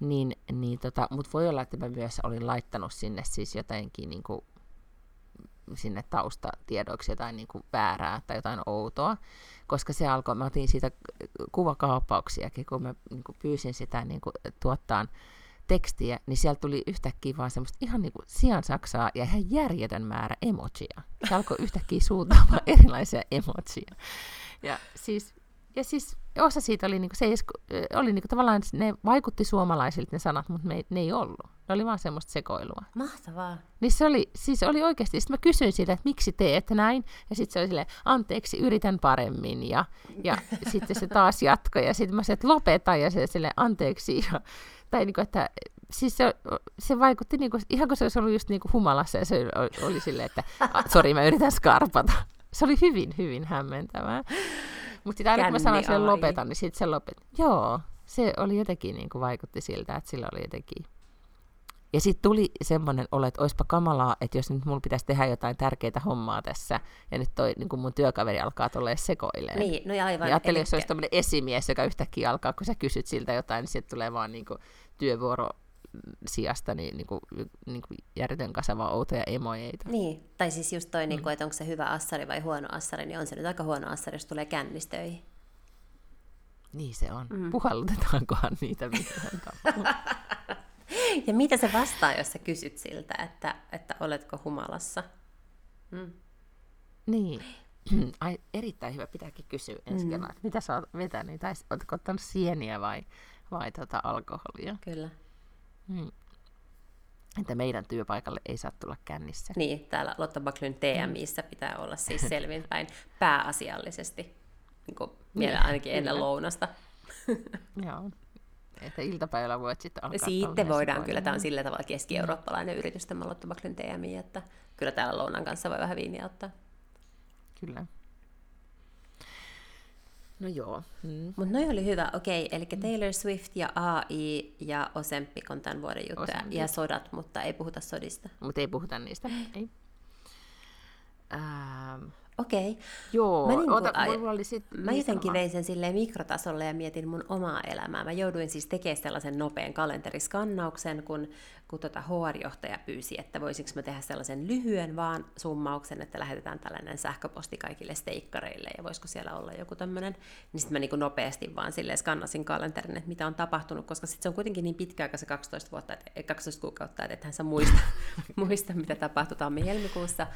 Niin, niin tota, mutta voi olla, että mä myös olin laittanut sinne siis jotenkin niin kuin, sinne taustatiedoiksi jotain niin kuin väärää tai jotain outoa, koska se alkoi, mä otin siitä kuvakaappauksiakin, kun mä niin kuin pyysin sitä niin kuin, tuottaan tekstiä, niin sieltä tuli yhtäkkiä vaan semmoista ihan niin kuin sian saksaa ja ihan järjetön määrä emojia. Se alkoi yhtäkkiä suuntaamaan erilaisia emojia. Ja siis, ja siis osa siitä oli, niinku, se ei edes, oli niinku, tavallaan, ne vaikutti suomalaisilta ne sanat, mutta ne, ei- ne ei ollut. Ne oli vaan semmoista sekoilua. Mahtavaa. Niin se oli, siis oli oikeasti, sitten mä kysyin siitä, että miksi teet näin, ja sitten se oli silleen, anteeksi, yritän paremmin, ja, ja sitten se taas jatkoi, ja sitten mä sanoin, että lopeta, ja se silleen, anteeksi, ja, tai niinku, että siis se, se vaikutti niinku, ihan kuin se olisi ollut just niinku humalassa, ja se oli, oli silleen, että "Ah, sori, mä yritän skarpata. Se oli hyvin, hyvin hämmentävää. Mutta sitten aina kun mä sanoin sille Känni lopeta, niin sitten se lopetti. Joo, se oli jotenkin, niin kuin vaikutti siltä, että sillä oli jotenkin... Ja sitten tuli semmoinen olo, että olisipa kamalaa, että jos nyt mulla pitäisi tehdä jotain tärkeää hommaa tässä, ja nyt toi niin mun työkaveri alkaa tolleen sekoileen. Niin, no ja aivan. Ja ajattelin, jos se elikkä- olisi tämmöinen esimies, joka yhtäkkiä alkaa, kun sä kysyt siltä jotain, niin sieltä tulee vaan niin kuin työvuoro sijasta niin, niin kuin, niin kuin järjetön kasava outoja emojeita. Niin, tai siis just toi, mm. niin kuin, että onko se hyvä assari vai huono assari, niin on se nyt aika huono assari, jos tulee kännistöihin. Niin se on. Mm. Puhallutetaankohan niitä tavalla? ja mitä se vastaa, jos sä kysyt siltä, että, että oletko humalassa? Mm. Niin. Ai, erittäin hyvä, pitääkin kysyä ensi mm. kerralla, mitä sä oot vetänyt, tai ootko ottanut sieniä vai, vai tota alkoholia? Kyllä. Mm. Että meidän työpaikalle ei saa tulla kännissä. Niin, täällä Lotta Baklyn TMIssä pitää olla siis selvinpäin pääasiallisesti, niin kuin niin, ainakin ennen lounasta. Joo. Että iltapäivällä voit sitten alkaa Sitten voidaan, kyllä tämä on sillä tavalla keski-eurooppalainen yritys, tämä Lotta Baklyn TMI, että kyllä täällä lounan kanssa voi vähän viiniä ottaa. Kyllä. No joo. Mm. Mutta noi oli hyvä. Okei, eli Taylor Swift ja AI ja Osempik on tämän vuoden juttuja. Ja sodat, mutta ei puhuta sodista. Mutta ei puhuta niistä. ei. Ähm, Okei. Okay. Joo, mä, niin ota, mulla oli sit mä jotenkin vein sen silleen mikrotasolle ja mietin mun omaa elämää. Mä jouduin siis tekemään sellaisen nopean kalenteriskannauksen, kun, kun tota HR-johtaja pyysi, että voisinko mä tehdä sellaisen lyhyen vaan summauksen, että lähetetään tällainen sähköposti kaikille steikkareille ja voisiko siellä olla joku tämmöinen. Niin sitten mä niin nopeasti vaan silleen skannasin kalenterin, että mitä on tapahtunut, koska sitten se on kuitenkin niin pitkä aika se 12, vuotta, että, 12 kuukautta, että ethän sä muista, muista mitä tapahtui tammi-helmikuussa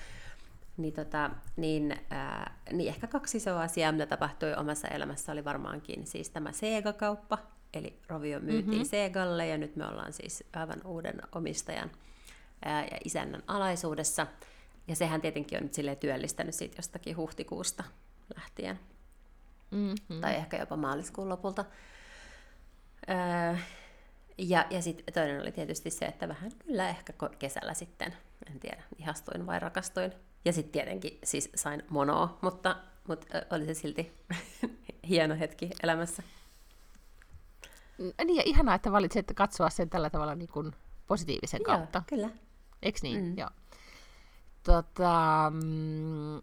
niin, tota, niin, ää, niin ehkä kaksi isoa asiaa, mitä tapahtui omassa elämässä, oli varmaankin siis tämä Sega-kauppa, eli Rovio myytiin mm-hmm. Segalle, ja nyt me ollaan siis aivan uuden omistajan ää, ja isännän alaisuudessa. Ja sehän tietenkin on nyt silleen työllistänyt siitä jostakin huhtikuusta lähtien, mm-hmm. tai ehkä jopa maaliskuun lopulta. Ää, ja, ja sitten toinen oli tietysti se, että vähän kyllä ehkä kesällä sitten, en tiedä, ihastuin vai rakastuin ja sitten tietenkin siis sain monoa, mutta, mutta oli se silti hieno hetki elämässä. Niin, ja ihanaa, että valitsit katsoa sen tällä tavalla niin kuin positiivisen Joo, kautta. kyllä. Eikö niin? Mm. Joo. Tota, mm,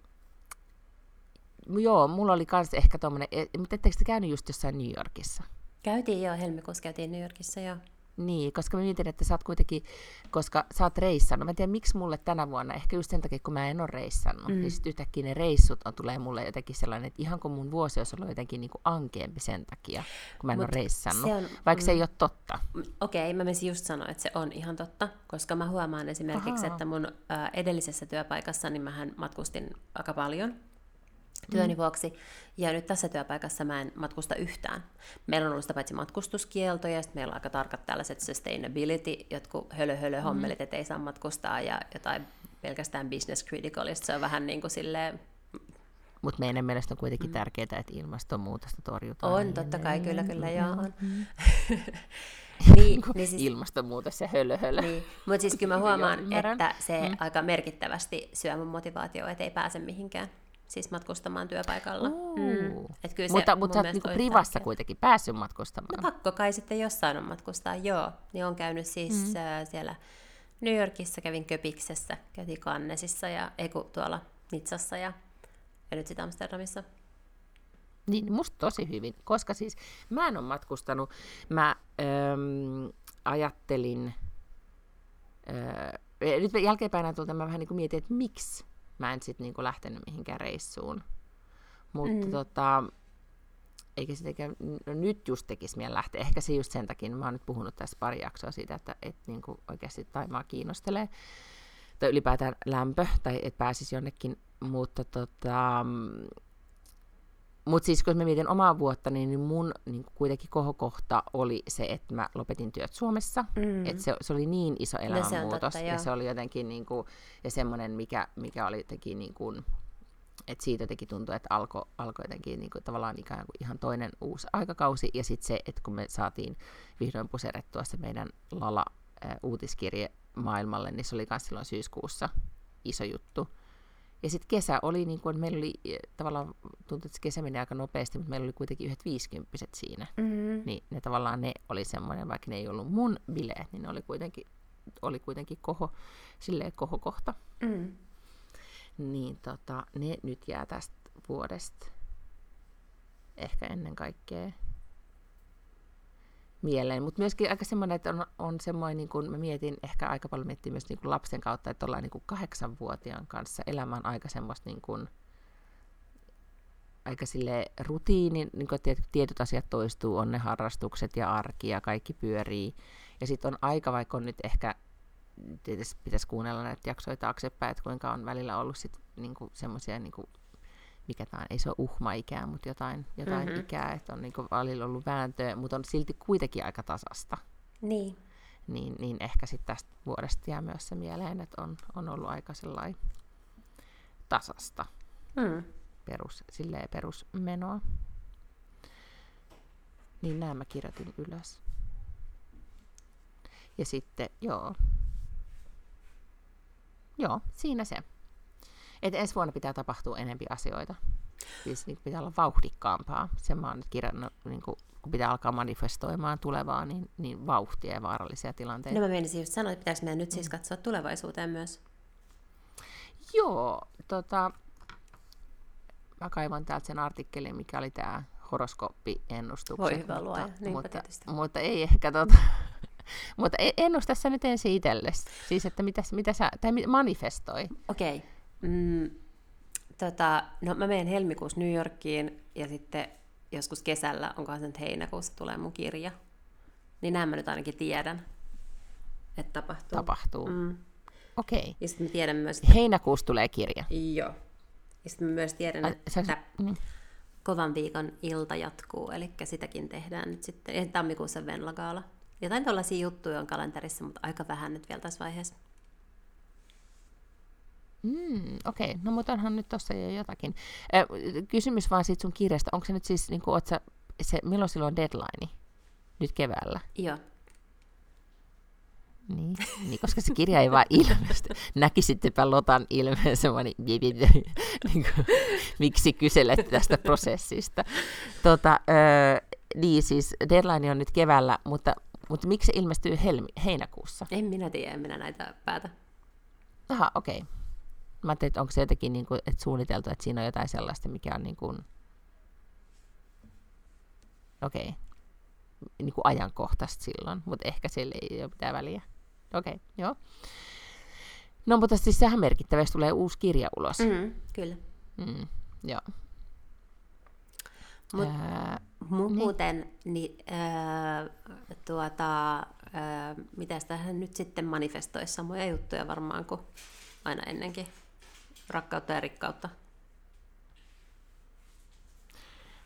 joo, mulla oli kans ehkä tommonen, e, mutta ettekö te käynyt just jossain New Yorkissa? Käytiin joo, helmikuussa käytiin New Yorkissa joo. Niin, koska mä mietin, että sä oot kuitenkin, koska sä oot reissannut. Mä en tiedä, miksi mulle tänä vuonna, ehkä just sen takia, kun mä en ole reissannut, mm. niin sitten yhtäkkiä ne reissut on, tulee mulle jotenkin sellainen, että ihan kun mun vuosi olisi ollut jotenkin niin kuin ankeampi sen takia, kun mä en Mut ole reissannut, se on, vaikka mm, se ei ole totta. Okei, okay, mä menisin just sanoa, että se on ihan totta, koska mä huomaan esimerkiksi, Aha. että mun äh, edellisessä työpaikassa, niin mähän matkustin aika paljon, työni mm. vuoksi. Ja nyt tässä työpaikassa mä en matkusta yhtään. Meillä on ollut sitä paitsi matkustuskielto ja sitten meillä on aika tarkat tällaiset sustainability, jotkut hölö hölö hommelit, mm. että ei saa matkustaa ja jotain pelkästään business critical, se on vähän niin kuin silleen mutta meidän mielestä on kuitenkin mm. tärkeää, että ilmastonmuutosta torjutaan. On, totta kai, kyllä, kyllä, joo on. Mm. niin, niin siis, Ilmastonmuutos ja hölö, hölö. Niin. Mutta siis kyllä mä huomaan, että se mm. aika merkittävästi syö mun motivaatioa, että ei pääse mihinkään siis matkustamaan työpaikalla. Mm. Et kyllä mutta mutta sä oot niinku privassa tärkeä. kuitenkin päässyt matkustamaan. No pakko kai sitten jossain on matkustaa, joo. Niin on käynyt siis mm. äh, siellä New Yorkissa, kävin Köpiksessä, käytiin Kannesissa ja eiku tuolla Nitsassa ja, ja nyt sitten Amsterdamissa. Niin, musta tosi hyvin, koska siis mä en ole matkustanut. Mä äm, ajattelin, äh, nyt jälkeenpäin tulta mä vähän niin kuin mietin, että miksi mä en sitten niinku lähtenyt mihinkään reissuun. Mutta mm. tota, eikä sitäkään, no nyt just tekisi mieli lähteä. Ehkä se just sen takia, mä oon nyt puhunut tässä pari jaksoa siitä, että et niinku oikeasti Taimaa kiinnostelee. Tai ylipäätään lämpö, tai että pääsisi jonnekin. Mutta tota, mutta siis kun mä mietin omaa vuotta, niin mun niin kuitenkin kohokohta oli se, että mä lopetin työt Suomessa. Mm. Et se, se oli niin iso elämänmuutos. No se ja se oli jotenkin, niin kuin, ja semmoinen, mikä, mikä oli jotenkin, niin kuin, että siitä jotenkin tuntui, että alkoi alko jotenkin niin kuin, tavallaan ikään kuin ihan toinen uusi aikakausi. Ja sitten se, että kun me saatiin vihdoin puserettua se meidän Lala-uutiskirje maailmalle, niin se oli myös silloin syyskuussa iso juttu. Ja sitten kesä oli, niin kuin, meillä oli eh, tavallaan, tuntui, että kesä meni aika nopeasti, mutta meillä oli kuitenkin yhdet viisikymppiset siinä. Mm-hmm. Niin ne tavallaan ne oli semmoinen, vaikka ne ei ollut mun bileet, niin ne oli kuitenkin, oli kuitenkin koho, silleen kohokohta. Mm. Niin tota, ne nyt jää tästä vuodesta ehkä ennen kaikkea mieleen. Mutta myöskin aika semmoinen, että on, on semmoinen, niin kuin mä mietin, ehkä aika paljon miettii myös niin kuin lapsen kautta, että ollaan niin kuin kahdeksanvuotiaan kanssa elämään aika semmoista niin kuin, aika sille rutiini, niin kuin tietyt, tietyt asiat toistuu, on ne harrastukset ja arki ja kaikki pyörii. Ja sitten on aika, vaikka on nyt ehkä, tietysti pitäisi kuunnella näitä jaksoja taaksepäin, että kuinka on välillä ollut sit niinku semmoisia, niinku, mikä tämä on, ei se ole uhma-ikää, mutta jotain, jotain mm-hmm. ikää, että on niinku välillä ollut vääntöä, mutta on silti kuitenkin aika tasasta. Niin. Niin, niin ehkä sitten tästä vuodesta jää myös se mieleen, että on, on ollut aika sellainen tasasta. Mm. Perus, silleen perusmenoa. Niin nämä mä kirjoitin ylös. Ja sitten, joo. Joo, siinä se. Et ensi vuonna pitää tapahtua enempi asioita. Siis niin pitää olla vauhdikkaampaa. Sen mä oon nyt kirjannut, niin kun, kun pitää alkaa manifestoimaan tulevaa, niin, niin vauhtia ja vaarallisia tilanteita. No mä menisin just sanoa, että pitäisikö meidän nyt siis mm. katsoa tulevaisuuteen myös? Joo, tota, mä kaivan täältä sen artikkelin, mikä oli tämä horoskooppiennustukset. Voi hyvä luoja, mutta, niinpä mutta, tietysti. mutta ei ehkä tota, mutta e- ennusta sä nyt ensin itsellesi. Siis, että mitä, mitä sä, tai manifestoi. Okei. Okay. Mm, tota, no mä menen helmikuussa New Yorkiin ja sitten joskus kesällä, onkohan se nyt heinäkuussa, tulee mun kirja. Niin nämä mä nyt ainakin tiedän, että tapahtuu. Tapahtuu. Mm. Okei. Okay. Ja sitten mä tiedän myös, että... Heinäkuussa tulee kirja. Joo. Ja sitten mä myös tiedän, että sä- niin. kovan viikon ilta jatkuu, eli sitäkin tehdään nyt sitten, ja tammikuussa Venlagaala. Jotain tällaisia juttuja on kalenterissa, mutta aika vähän nyt vielä tässä vaiheessa. Mm, Okei, okay. no mutta onhan nyt tuossa jo jotakin. Ö, kysymys vaan siitä sun kirjasta. Onko se nyt siis, niin kuin, sä, se, milloin silloin on deadline? Nyt keväällä? Joo. Niin, niin koska se kirja ei vaan ilmesty. Näkisittepä Lotan ilmeen semmoinen, niin kuin, miksi kyselet tästä prosessista. Tota, ö, niin siis deadline on nyt keväällä, mutta, mutta miksi se ilmestyy helmi, heinäkuussa? En minä tiedä, en minä näitä päätä. Aha, okei. Okay. Mä ajattelin, että onko se jotenkin niin kuin, että suunniteltu, että siinä on jotain sellaista, mikä on niin kuin, okei, okay. niin kuin ajankohtaista silloin, mutta ehkä sille ei ole mitään väliä. Okei, okay, joo. No, mutta siis sehän merkittävä, jos tulee uusi kirja ulos. Mm, kyllä. Mm, joo. Mut Ää, mu- niin. muuten, niin, äh, tuota, äh, mitäs tähän nyt sitten manifestoi samoja juttuja varmaan kuin aina ennenkin. Rakkautta ja rikkautta.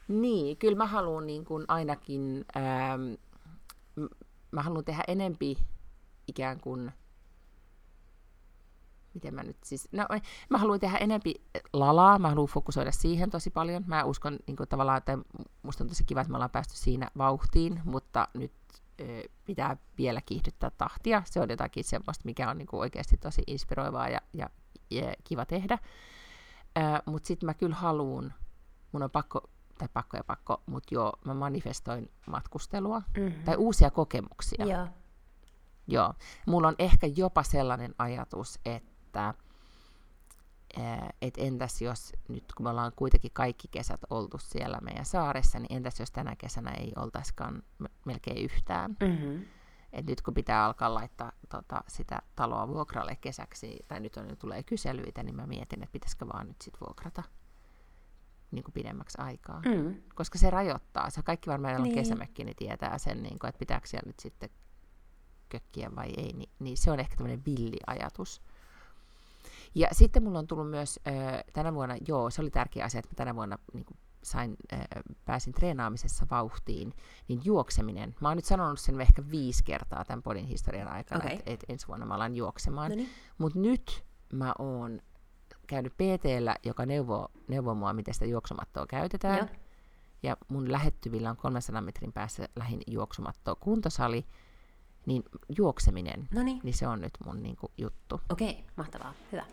Niin, kyllä mä haluan niin kuin ainakin, ähm, m- mä haluan tehdä enempi ikään kuin, miten mä nyt siis, no mä haluan tehdä enempi lalaa, mä haluan fokusoida siihen tosi paljon. Mä uskon niin kuin tavallaan, että musta on tosi kiva, että me ollaan päästy siinä vauhtiin, mutta nyt ö, pitää vielä kiihdyttää tahtia. Se on jotakin semmoista, mikä on niin kuin oikeasti tosi inspiroivaa ja, ja kiva tehdä. Mutta sitten mä kyllä haluan, mun on pakko, tai pakko ja pakko, mutta joo, mä manifestoin matkustelua Mm-hmm. tai uusia kokemuksia. Joo. Joo. Mulla on ehkä jopa sellainen ajatus, että et entäs jos nyt, kun me ollaan kuitenkin kaikki kesät oltu siellä meidän saaressa, niin entäs jos tänä kesänä ei oltaisikaan me- melkein yhtään. Mm-hmm. Et nyt kun pitää alkaa laittaa tota, sitä taloa vuokralle kesäksi, tai nyt on, tulee kyselyitä, niin mä mietin, että pitäisikö vaan nyt sit vuokrata niin kuin pidemmäksi aikaa. Mm. Koska se rajoittaa. Se kaikki varmaan, joilla on Niin. kesämökki, niin tietää sen, niin kuin, että pitääkö siellä nyt sitten kökkiä vai ei. Niin, niin se on ehkä tämmöinen villi ajatus. Ja sitten mulla on tullut myös ö, tänä vuonna, joo, se oli tärkeä asia, että mä tänä vuonna niin kuin sain, ö, pääsin treenaamisessa vauhtiin, niin juokseminen. Mä oon nyt sanonut sen ehkä viisi kertaa tämän podin historian aikana, Okei. että et ensi vuonna mä alan juoksemaan. No niin. Mutta nyt mä oon käynyt PTllä, joka neuvoo, neuvoo mua, miten sitä juoksumattoa käytetään. Joo. Ja mun lähettyvillä on 300 metrin päässä lähin juoksumatto kuntosali. Niin juokseminen, No niin. se on nyt mun niinku, juttu. Okei, mahtavaa. Hyvä.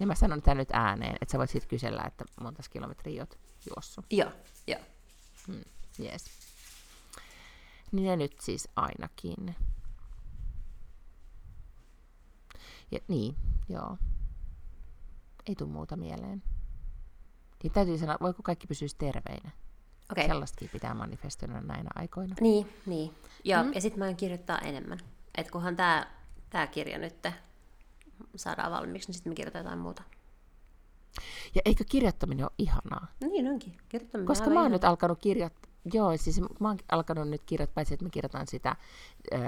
Ja mä sanon tämän nyt ääneen, että sä voit sitten kysellä, että monta kilometriä oot juossut. Joo, joo. Yes. Niin ne nyt siis ainakin. Ja, niin, joo. Ei tule muuta mieleen. Niin täytyy sanoa, voiko kaikki pysyä terveinä? Okei. Sellaistakin pitää manifestoida näinä aikoina. Niin, niin. Ja, Mm. ja sitten mä aion kirjoittaa enemmän. Et kunhan tämä tää kirja nyt saadaan valmiiksi, niin sitten me kirjoitetaan jotain muuta. Ja eikö kirjoittaminen ole ihanaa? Niin onkin. Kirjoittaminen Koska on mä oon nyt alkanut kirjoittaa, joo, siis mä oon alkanut nyt kirjoittaa, paitsi että mä kirjoitan sitä öö,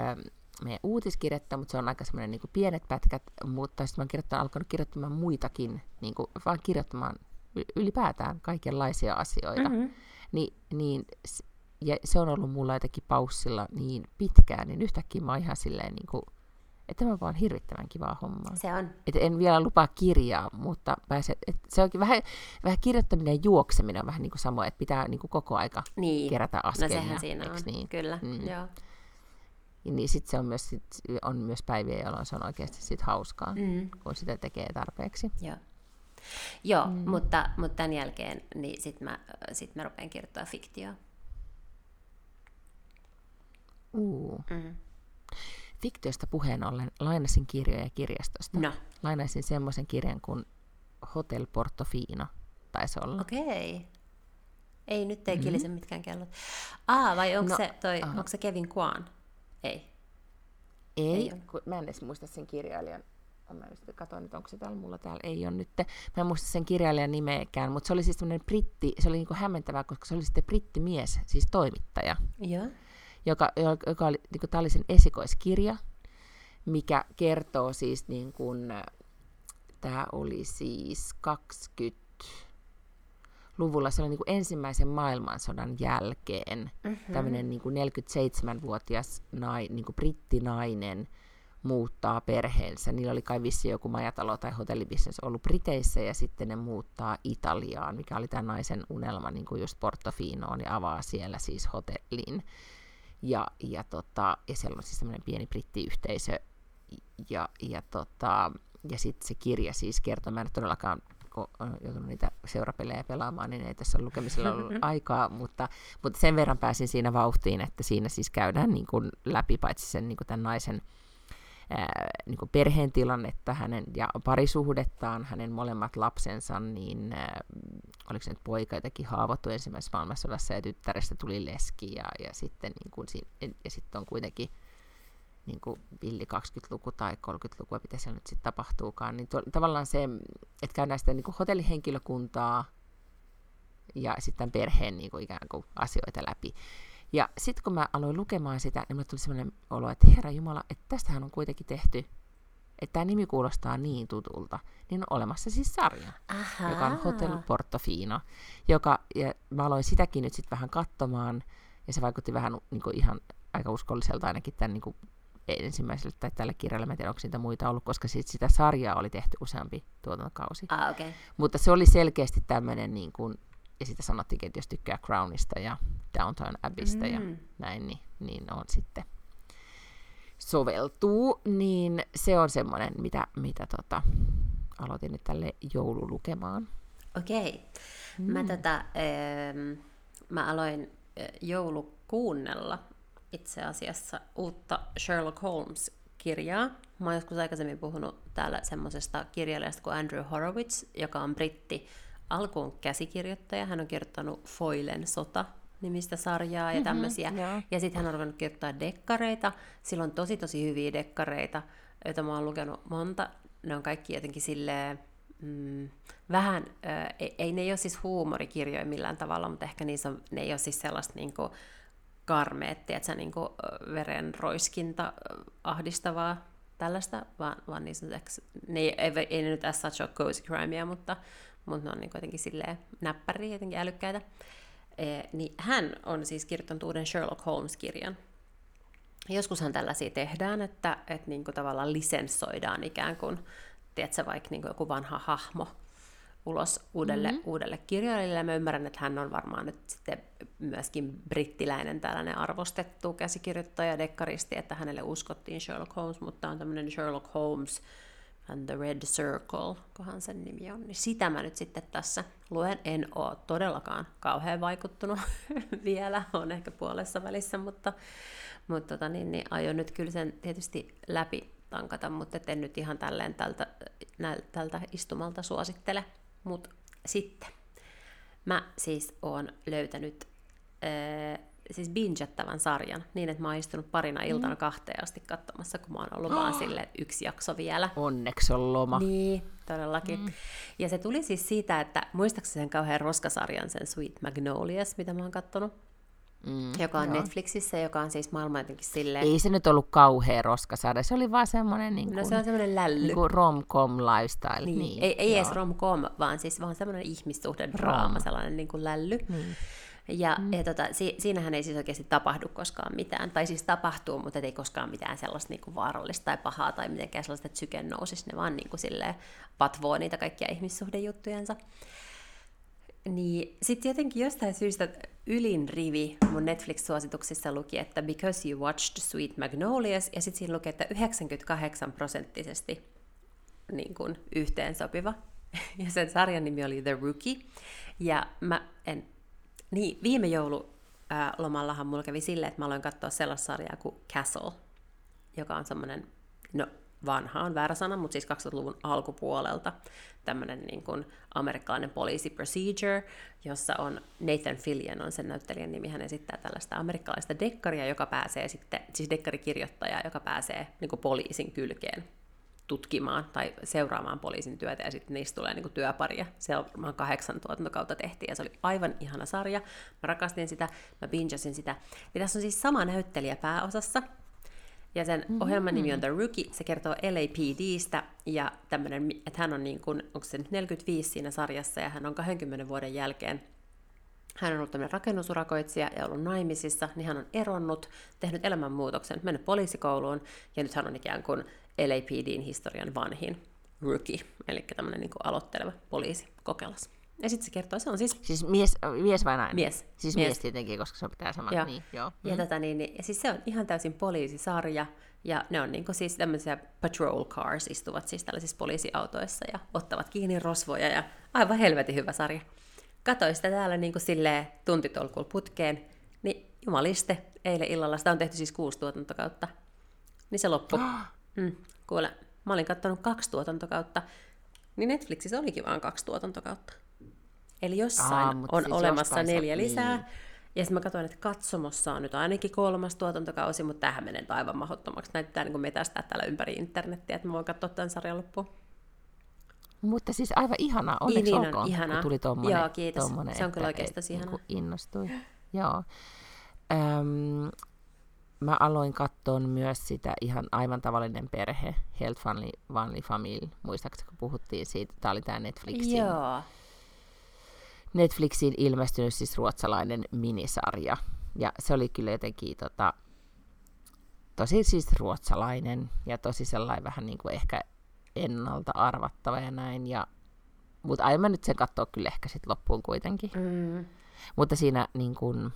meidän uutiskirjettä, mutta se on aika semmoinen niin pienet pätkät, mutta sitten mä oon kirjoittanut, alkanut kirjoittamaan muitakin, niin kuin, vaan kirjoittamaan ylipäätään kaikenlaisia asioita. Mm-hmm. Ni, niin, ja se on ollut mulla jotenkin paussilla niin pitkään, niin yhtäkkiä mä oon ihan silleen, niin kuin, että tämä on vaan hirvittävän kivaa hommaa. Se on. Et en vielä lupaa kirjaa, mutta pääset, et se onkin vähän, vähän kirjoittaminen ja juokseminen on vähän niin kuin samoin, että pitää niin kuin koko aika Niin. kerätä No askelia. sehän siinä on. Niin? Kyllä, Mm. joo. Ja niin sit se on myös, sit, on myös päiviä, jolloin se on oikeasti sit hauskaa, Mm. kun sitä tekee tarpeeksi. Joo. Joo, mm. mutta, mutta tämän jälkeen niin sit mä, sit mä rupean kirjoittamaan fiktioa. Uu. Mm. Fiktiosta puheen ollen lainasin kirjoja kirjastosta. No, Lainaisin semmoisen kirjan kuin Hotel Portofino, taisi olla. okei. Ei, nyt ei kilise mitkään kellot. Aa, vai onko No, se, toi, aha. onko se Kevin Kwan? Ei. Ei, Ei kun mä en edes muista sen kirjailijan. Mä katsoin, että onko se täällä mulla täällä. Ei ole nyt. Mä en muista sen kirjailijan nimeäkään, mutta se oli siis tämmöinen britti, se oli niinku hämmentävää, koska se oli sitten brittimies, siis toimittaja, Joo. joka, joka- joka oli, niinku, tää oli sen esikoiskirja, mikä kertoo siis niin kuin, tämä oli siis 20 luvulla, se oli niin kuin ensimmäisen maailmansodan jälkeen Mm-hmm. tämmöinen niin kuin 47-vuotias nai, niin kuin brittinainen muuttaa perheensä. Niillä oli kai vissi joku majatalo tai hotellibisnes ollut Briteissä ja sitten ne muuttaa Italiaan, mikä oli tämän naisen unelma niin kuin just Portofinoon ja avaa siellä siis hotellin. Ja, ja, tota, ja siellä on siis tämmöinen pieni brittiyhteisö. Ja, ja, tota, ja sitten se kirja siis kertoo, mä en todellakaan kun on joutunut niitä seurapelejä pelaamaan, niin ei tässä ole lukemisella ollut aikaa, mutta, mutta sen verran pääsin siinä vauhtiin, että siinä siis käydään niin kuin läpi paitsi sen niin kuin tämän naisen ää, niin perheen tilannetta hänen, ja parisuhdettaan, hänen molemmat lapsensa, niin ää, oliko se nyt poika jotenkin haavoittu ensimmäisessä maailmansodassa ja tyttärestä tuli leski ja, ja sitten niin kuin, ja sitten on kuitenkin niin kuin villi 20-luku tai 30-lukua, mitä siellä nyt sitten tapahtuukaan, niin tuo, tavallaan se, että käydään sitä niin kuin hotellihenkilökuntaa ja sitten perheen niin kuin ikään kuin asioita läpi. Ja sitten kun mä aloin lukemaan sitä, niin mulle tuli sellainen olo, että Herra Jumala, että tästähän on kuitenkin tehty, että tämä nimi kuulostaa niin tutulta, niin on olemassa siis sarja, Ahaa. joka on Hotel Portofino, joka, ja mä aloin sitäkin nyt sitten vähän katsomaan, ja se vaikutti vähän niin kuin ihan aika uskolliselta ainakin tämän niin kuin ensimmäiselle tai tälle kirjalle, mä en tiedä, onko niitä muita ollut, koska sit sitä sarjaa oli tehty useampi tuotantokausi. Ah. Okay. Mutta se oli selkeästi tämmöinen, niin kuin, ja sitä sanottiinkin, että jos tykkää Crownista ja Downtown Abbeystä ja Mm. näin, niin, niin on sitten soveltuu, niin se on semmoinen, mitä, mitä tota, aloitin nyt tälle joululukemaan. Okei. Mm. Mä, tota, mä aloin joulukuunnella itse asiassa uutta Sherlock Holmes-kirjaa. Mä oon joskus aikaisemmin puhunut täällä semmoisesta kirjailijasta kuin Andrew Horowitz, joka on britti alkuun käsikirjoittaja. Hän on kirjoittanut Foilen sota nimistä sarjaa ja tämmöisiä. joo. Ja sitten hän on ruvennut kirjoittaa dekkareita. Sillä on tosi tosi hyviä dekkareita, joita mä oon lukenut monta. Ne on kaikki jotenkin silleen, mm, vähän, äh, ei, ei ne ei ole siis huumorikirjoja millään tavalla, mutta ehkä niissä on, ne ei ole siis sellaista niinku karmeet, että niinku, ö, verenroiskinta, ö, ahdistavaa tällaista, vaan, vaan niissä on ehkä, ne ei, ei, ei ne nyt as such ole cozy crimea, mutta, mutta ne on niinku jotenkin silleen näppäriä, jotenkin älykkäitä. E, niin hän on siis kirjoittanut uuden Sherlock Holmes-kirjan. Joskushan tällaisia tehdään, että, että niinku tavallaan lisenssoidaan ikään kuin, tiedätkö, vaikka niinku joku vanha hahmo ulos uudelle, mm-hmm. uudelle kirjailijalle. Mä ymmärrän, että hän on varmaan nyt sitten myöskin brittiläinen tällainen arvostettu käsikirjoittaja, dekkaristi, että hänelle uskottiin Sherlock Holmes, mutta on tämmöinen Sherlock Holmes and the Red Circle, kohan sen nimi on. Niin sitä mä nyt sitten tässä luen. En oo todellakaan kauhean vaikuttunut vielä, on ehkä puolessa välissä, mutta, mutta tota, niin, niin aion nyt kyllä sen tietysti läpi tankata, mutta en nyt ihan tälleen tältä, näl, tältä istumalta suosittele. Mutta sitten mä siis oon löytänyt siis bingettävän sarjan niin, että mä oon istunut parina iltana kahteen asti katsomassa, kun mä oon ollut vaan sille yksi jakso vielä. Onneksi on loma. Niin, todellakin. Mm. Ja se tuli siis siitä, että muistaakseni sen kauhean roskasarjan, sen Sweet Magnolias, mitä mä oon kattonut, mm, joka on joo. Netflixissä, joka on siis maailman jotenkin silleen... Ei se nyt ollut kauhean roskasarja, se oli vaan semmoinen niin kuin, no, se on semmoinen lälly. Niin kuin rom-com lifestyle. Niin. niin ei ei edes rom-com, vaan siis vaan semmoinen ihmissuhdedraama, sellainen niin kuin lälly. Niin. Ja, mm. ja tota, si, siinähän ei siis oikeasti tapahdu koskaan mitään. Tai siis tapahtuu, mutta ei koskaan mitään sellaista niin kuin vaarallista tai pahaa tai mitenkään sellaista, että syke nousisi. Ne vaan niin kuin silleen patvoo niitä kaikkia ihmissuhdejuttujensa. Niin sitten jotenkin jostain syystä ylin rivi mun Netflix-suosituksissa luki, että because you watched Sweet Magnolias, ja sitten siinä luki, että 98 prosenttisesti niin kuin yhteensopiva. Ja sen sarjan nimi oli The Rookie. Ja mä en niin, viime joululomallahan mulla kävi silleen, että mä aloin katsoa sellaista sarjaa kuin Castle, joka on semmoinen, no vanha on väärä sana, mutta siis 2000-luvun alkupuolelta. Tämmöinen niin kuin amerikkalainen poliisi procedure, jossa on Nathan Fillion on sen näyttelijän nimi, hän esittää tällaista amerikkalaista dekkaria, joka pääsee sitten, siis dekkarikirjoittajaa, joka pääsee niin kuin poliisin kylkeen tutkimaan tai seuraamaan poliisin työtä, ja sitten niistä tulee niin työparia. Se on varmaan kahdeksan tuotantokautta tehtiin, ja se oli aivan ihana sarja. Mä rakastin sitä, mä bingesin sitä. Ja tässä on siis sama näyttelijä pääosassa, ja sen mm-hmm. ohjelman nimi on The Rookie, se kertoo LAPDstä, ja tämmönen, että hän on niin kuin, onko se nyt 45 siinä sarjassa, ja hän on 20 vuoden jälkeen hän on ollut tämmöinen rakennusurakoitsija ja ollut naimisissa, niin hän on eronnut, tehnyt elämänmuutoksen, mennyt poliisikouluun, ja nyt hän on ikään kuin LAPDin historian vanhin rookie, eli tämmöinen niin aloitteleva poliisi kokelas. Ja sitten se kertoo, se on siis... Siis mies, mies vai nainen? Mies. Siis mies, mies tietenkin, koska se pitää sama. Joo. Niin, joo. Ja, mm. tota, niin, niin, ja siis se on ihan täysin poliisisarja, ja ne on niin kuin siis tämmöisiä patrol cars, istuvat siis tällaisissa poliisiautoissa ja ottavat kiinni rosvoja, ja aivan helvetin hyvä sarja. Katoin sitä täällä niin kuin silleen tuntitolkulla putkeen, niin jumaliste, eilen illalla, sitä on tehty siis kuusi tuotantokautta, niin se loppui. Mm, kuule, mä olin katsonut kaksi tuotantokautta, niin Netflixissä olikin vain kaksi tuotantokautta. Eli jossain Aa, on siis olemassa neljä niin. lisää. Ja sitten mä katsoin, että katsomossa on nyt ainakin kolmas tuotantokausi, mutta tähän menee aivan mahdottomaksi. Näyttää niin metästää täällä ympäri internettiä, että mä voin katsoa tämän sarjan loppuun. Mutta siis aivan ihanaa, onneksi niin, olkoon, ihanaa. kun tuli tuommoinen. Joo, kiitos. Se on kyllä oikeastaan ihanaa. Niin innostui. Joo. Öm, mä aloin katsoa myös sitä ihan aivan tavallinen perhe, Health Family, Family Family, muistaakseni kun puhuttiin siitä, tämä oli tämä Netflixin, Joo. Netflixiin ilmestynyt siis ruotsalainen minisarja, ja se oli kyllä jotenkin tota, tosi siis ruotsalainen, ja tosi sellainen vähän niin kuin ehkä ennalta arvattava ja näin, ja mutta aion mä nyt sen katsoa kyllä ehkä sitten loppuun kuitenkin. Mm. Mutta siinä niin kun,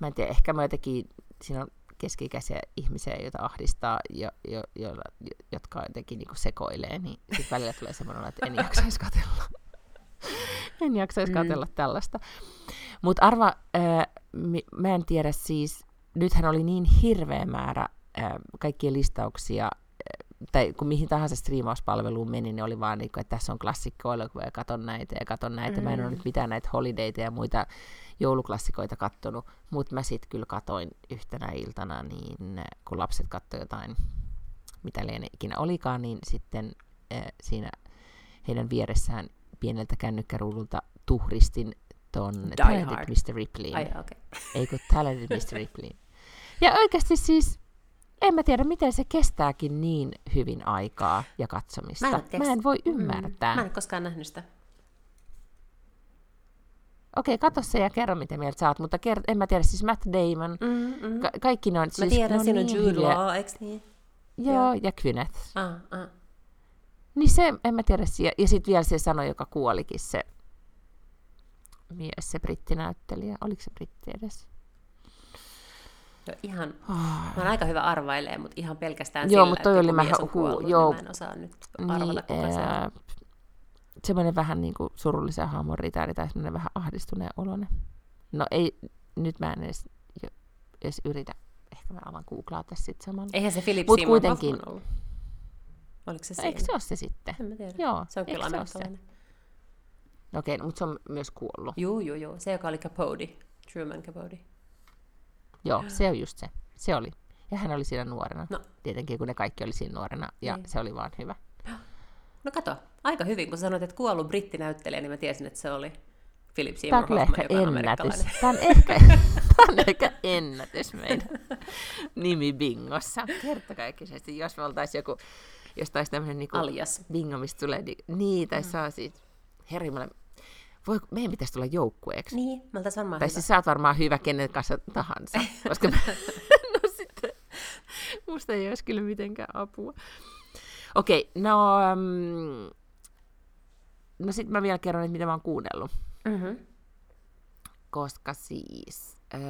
mä en tiedä, ehkä mä jotenkin siinä on keski-ikäisiä ihmisiä, joita ahdistaa, jo, jo, jo, jotka jotenkin niin sekoilee, niin sitten välillä tulee semmoinen, että en jaksaisi katella. en jaksaisi mm. katella tällaista. Mutta arva, äh, mä en tiedä siis, nythän oli niin hirveä määrä äh, kaikkia listauksia, tai kun mihin tahansa striimauspalveluun meni, niin oli vaan niin kuin, että tässä on klassikko ja katon näitä ja katon näitä. Mm. Mä en ole nyt mitään näitä holidayta ja muita jouluklassikoita kattonut, mutta mä sitten kyllä katoin yhtenä iltana, niin kun lapset katsoivat jotain, mitä liene ikinä olikaan, niin sitten äh, siinä heidän vieressään pieneltä kännykkäruudulta tuhristin ton Talented Mr. Ripley. Ai, okay. Ei kun Talented Mr. Ripley. Ja oikeasti siis, en mä tiedä, miten se kestääkin niin hyvin aikaa ja katsomista. Mä en, mä en voi ymmärtää. Mm. Mä en koskaan nähnyt sitä. Okei, katso se ja kerro, miten mieltä sä oot, mutta ker- en mä tiedä, siis Matt Damon, mm, mm. Ka- kaikki ne on... Mä siis, tiedän, siinä on niin Jude Law, eikö niin? Joo, Joo. ja Gwyneth. Ah, ah. Niin se, en mä tiedä, ja, ja sitten vielä se sanoi, joka kuolikin, se mies, se brittinäyttelijä. Oliko se britti edes? Joo, ihan, oh. mä oon aika hyvä arvailee, mutta ihan pelkästään joo, sillä, mutta toi oli mä kuollut, niin joo, niin mä en osaa nyt arvata, niin, kuka se on. Semmoinen vähän niin kuin surullisen haamon ritari tai semmoinen vähän ahdistuneen olone. No ei, nyt mä en edes, edes yritä. Ehkä mä alan googlaa tässä sitten samalla. Eihän se Philip Mut Seymour kuitenkin, ollut. Oliko se no, Eikö se ole se sitten? En mä tiedä. Joo, se on kyllä amerikkalainen. Okei, okay, mutta se on myös kuollut. Joo, joo, joo. Se, joka oli Capote. Truman Capote. Joo, se on just se. Se oli. Ja hän oli siinä nuorena. No. Tietenkin, kun ne kaikki oli siinä nuorena. Ja niin. se oli vaan hyvä. No kato, aika hyvin, kun sanoit, että kuollut brittinäyttelijä, niin mä tiesin, että se oli Philip Seymour Hoffman, ehkä joka on ennätys. Tämä on ehkä, tämä on ehkä ennätys meidän nimi bingossa. Kertakaikkisesti, jos me oltaisiin joku, jos taisi tämmöinen niinku Alias. bingo, mistä tulee ni- niin, tai mm. saa siitä, herri, voi, meidän pitäisi tulla joukkueeksi. Niin, mä oltais varmaan Tai hyvä. siis sä oot varmaan hyvä kenen kanssa tahansa, koska mä, no sitten, musta ei olisi kyllä mitenkään apua. Okei, no, um, no sitten mä vielä kerron, että mitä mä oon kuunnellut. Mm-hmm. Koska siis, äh,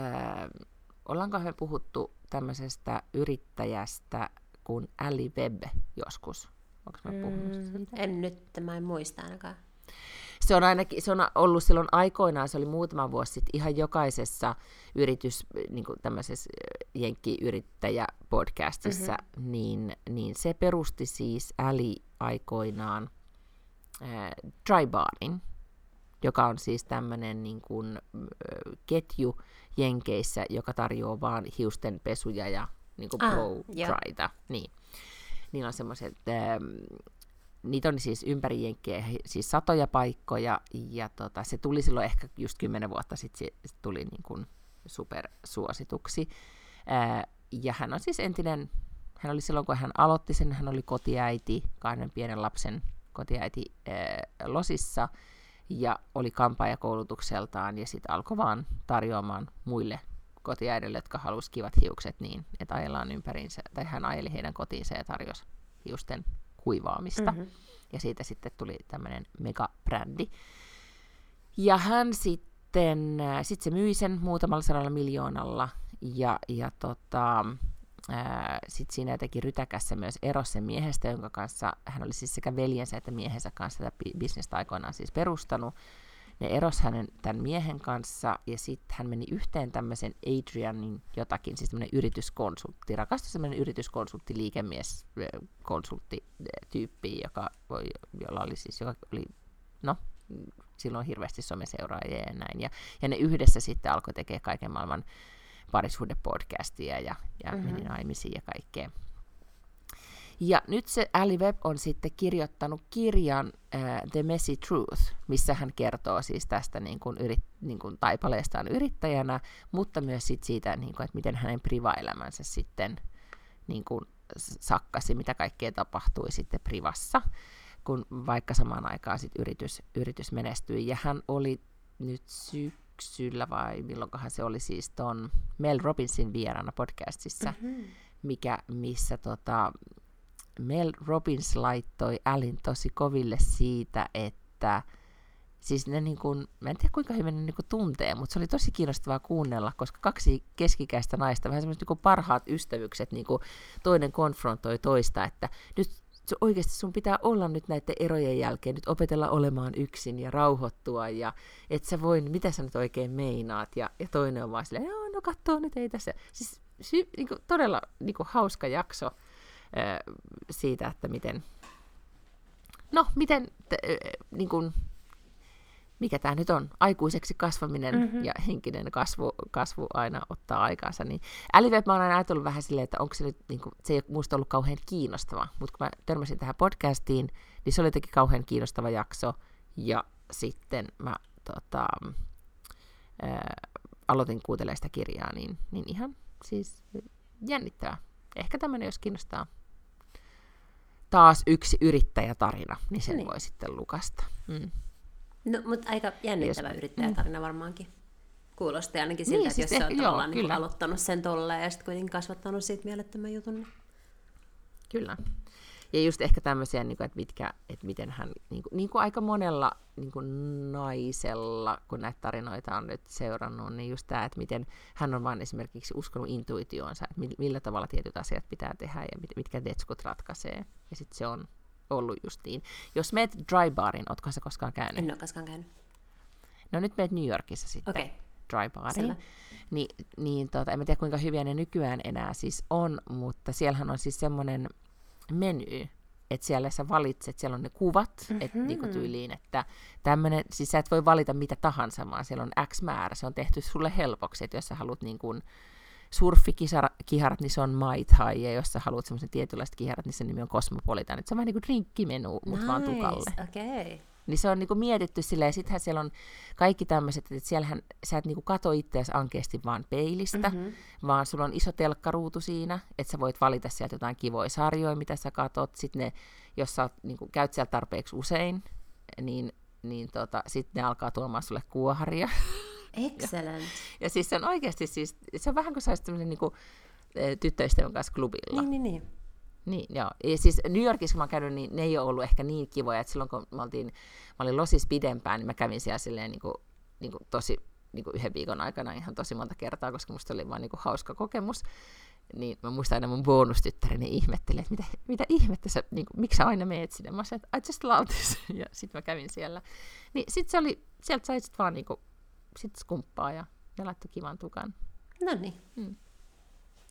ollaanko me puhuttu tämmöisestä yrittäjästä kuin Ali Web joskus? Onko mä puhunut Mm, siitä? en nyt, mä en muista ainakaan. Se on ainakin, se on ollut silloin aikoinaan, se oli muutama vuosi sitten ihan jokaisessa yritys, niin kuin tämmöisessä jenkkiyrittäjä-podcastissa, mm-hmm. niin, niin se perusti siis Äli aikoinaan äh, Dry Barin, joka on siis tämmöinen niin kuin, äh, ketju Jenkeissä, joka tarjoaa vaan hiusten pesuja ja niin kuin Ah, blow joo. dryta. Niin. Niillä on semmoiset, ähm, niitä on siis ympäri Jenkkejä, siis satoja paikkoja, ja tota, se tuli silloin ehkä just kymmenen vuotta sitten, se, tuli niin kuin supersuosituksi. Ää, ja hän on siis entinen, hän oli silloin kun hän aloitti sen, hän oli kotiäiti, kahden pienen lapsen kotiäiti ää, Losissa, ja oli kampaajakoulutukseltaan, ja sitten alkoi vaan tarjoamaan muille kotiäidille, jotka halusi kivat hiukset niin, että ajellaan ympäriinsä, tai hän ajeli heidän kotiinsa ja tarjosi hiusten kuivaamista. Mhm. Mm-hmm. Ja siitä sitten tuli tämmöinen megabrändi. Ja hän sitten, äh, sit se myi sen muutamalla sadalla miljoonalla, ja, ja tota, sitten siinä jotenkin rytäkässä myös erosi sen miehestä, jonka kanssa hän oli siis sekä veljensä että miehensä kanssa tätä bi- bisnestä aikoinaan siis perustanut. Ne eros hänen tämän miehen kanssa ja sitten hän meni yhteen tämmöisen Adrianin jotakin, siis tämmöinen yrityskonsultti, rakastui semmoinen yrityskonsultti, liikemies, konsultti ö, tyyppi, joka, voi, jolla oli siis, joka oli, no, silloin hirveästi someseuraajia ja näin. Ja, ja ne yhdessä sitten alkoi tekemään kaiken maailman parisuhdepodcastia ja, ja mm-hmm. meni naimisiin ja kaikkea. Ja nyt se Ali Webb on sitten kirjoittanut kirjan äh, The Messy Truth, missä hän kertoo siis tästä niin kuin yrit, niin kuin taipaleestaan yrittäjänä, mutta myös sit siitä, niin kuin, että miten hänen privaelämänsä sitten niin kuin sakkasi, mitä kaikkea tapahtui sitten privassa, kun vaikka samaan aikaan sit yritys, yritys menestyi. Ja hän oli nyt syksyllä vai milloinkohan se oli siis ton Mel Robbinsin vieraana podcastissa, Mhm. mikä, missä tota, Mel Robbins laittoi Alin tosi koville siitä, että siis ne niin kuin, mä en tiedä kuinka hyvin ne niin kuin tuntee, mutta se oli tosi kiinnostavaa kuunnella, koska kaksi keskikäistä naista, vähän semmoiset niin parhaat ystävykset, niin kuin toinen konfrontoi toista, että nyt se oikeasti sun pitää olla nyt näiden erojen jälkeen, nyt opetella olemaan yksin ja rauhoittua ja et sä voi, mitä sä nyt oikein meinaat ja, ja toinen on vaan silleen, joo no kattoo nyt ei tässä. Siis sy, niin kuin, todella niin kuin, hauska jakso siitä, että miten, no miten, te, niin kuin, mikä tämä nyt on, aikuiseksi kasvaminen Mhm. mm-hmm. ja henkinen kasvu, kasvu aina ottaa aikaansa. Niin Älivep mä oon aina ajatellut vähän silleen, että onko se nyt, niin kuin, se ei ole musta ollut kauhean kiinnostava, mutta kun mä törmäsin tähän podcastiin, niin se oli jotenkin kauhean kiinnostava jakso, ja sitten mä tota, ää, aloitin kuuntelemaan sitä kirjaa, niin, niin ihan siis jännittävää. Ehkä tämmöinen, jos kiinnostaa taas yksi yrittäjätarina, niin sen Niin. niin. voi sitten lukasta. Mm. No, mutta aika jännittävä Jos- yrittäjätarina varmaankin. Kuulosti ainakin siltä, Niin, että siis jos sä ehkä- oot joo, niin aloittanut sen tolleen ja sitten kuitenkin kasvattanut siitä mielettömän jutun. Niin... Kyllä. Ja just ehkä tämmöisiä, niin kuin, että, mitkä, että miten hän, niin kuin, niin kuin aika monella niin kuin naisella, kun näitä tarinoita on nyt seurannut, niin just tämä, että miten hän on vaan esimerkiksi uskonut intuitioonsa, että mi- millä tavalla tietyt asiat pitää tehdä ja mit, mitkä detskut ratkaisee. Ja sitten se on ollut just niin. Jos meet dry barin, ootko sä koskaan käynyt? En ole koskaan käynyt. No nyt meet New Yorkissa sitten Okei, okay. dry bariin. selvä. Ni, niin tota, en tiedä kuinka hyviä ne nykyään enää siis on, mutta siellähän on siis semmoinen meny, että siellä sä valitset, siellä on ne kuvat, mm-hmm. että niinku tyyliin, että tämmönen, siis sä et voi valita mitä tahansa, vaan siellä on X määrä, se on tehty sulle helpoksi, että jos sä haluat niin kuin, surffikiharat, niin se on Mai Tai, ja jos sä haluat semmoisen tietynlaiset kiharat, niin se nimi on Cosmopolitan. Et se on vähän niin kuin drinkkimenu, mutta nice, vaan tukalle. Okay. Niin se on niinku mietitty silleen, ja sittenhän siellä on kaikki tämmöiset, että siellähän sä et niinku kato itseäsi ankeasti vaan peilistä, mm-hmm. vaan sulla on iso telkkaruutu siinä, että sä voit valita sieltä jotain kivoja sarjoja, mitä sä katot. Sitten ne, jos sä niinku, käyt siellä tarpeeksi usein, niin, niin tota, sitten ne alkaa tuomaan sulle kuoharia. Excellent. ja, ja siis se on oikeasti siis, se on vähän kuin sä olisit niinku, tyttöystävän kanssa klubilla. Niin, niin, niin. Niin, joo. Ja siis New Yorkissa kun mä oon käynyt, niin ne ei ole ollut ehkä niin kivoja, että silloin kun mä, oltiin, mä olin Losis pidempään, niin mä kävin siellä silleen niin kuin, niin kuin tosi niin kuin yhden viikon aikana ihan tosi monta kertaa, koska musta oli vaan niin kuin hauska kokemus. Niin mä muistan aina mun bonustyttäreni ihmetteli, että mitä, mitä ihmettä sä, niin kuin, miksi sä aina meet sinne. Mä sanoin, että I just love this. Ja sitten mä kävin siellä. Niin sit se oli, sieltä sai sit vaan niin kuin, sit skumppaa ja ne laittoi kivan tukan. No niin. Mm.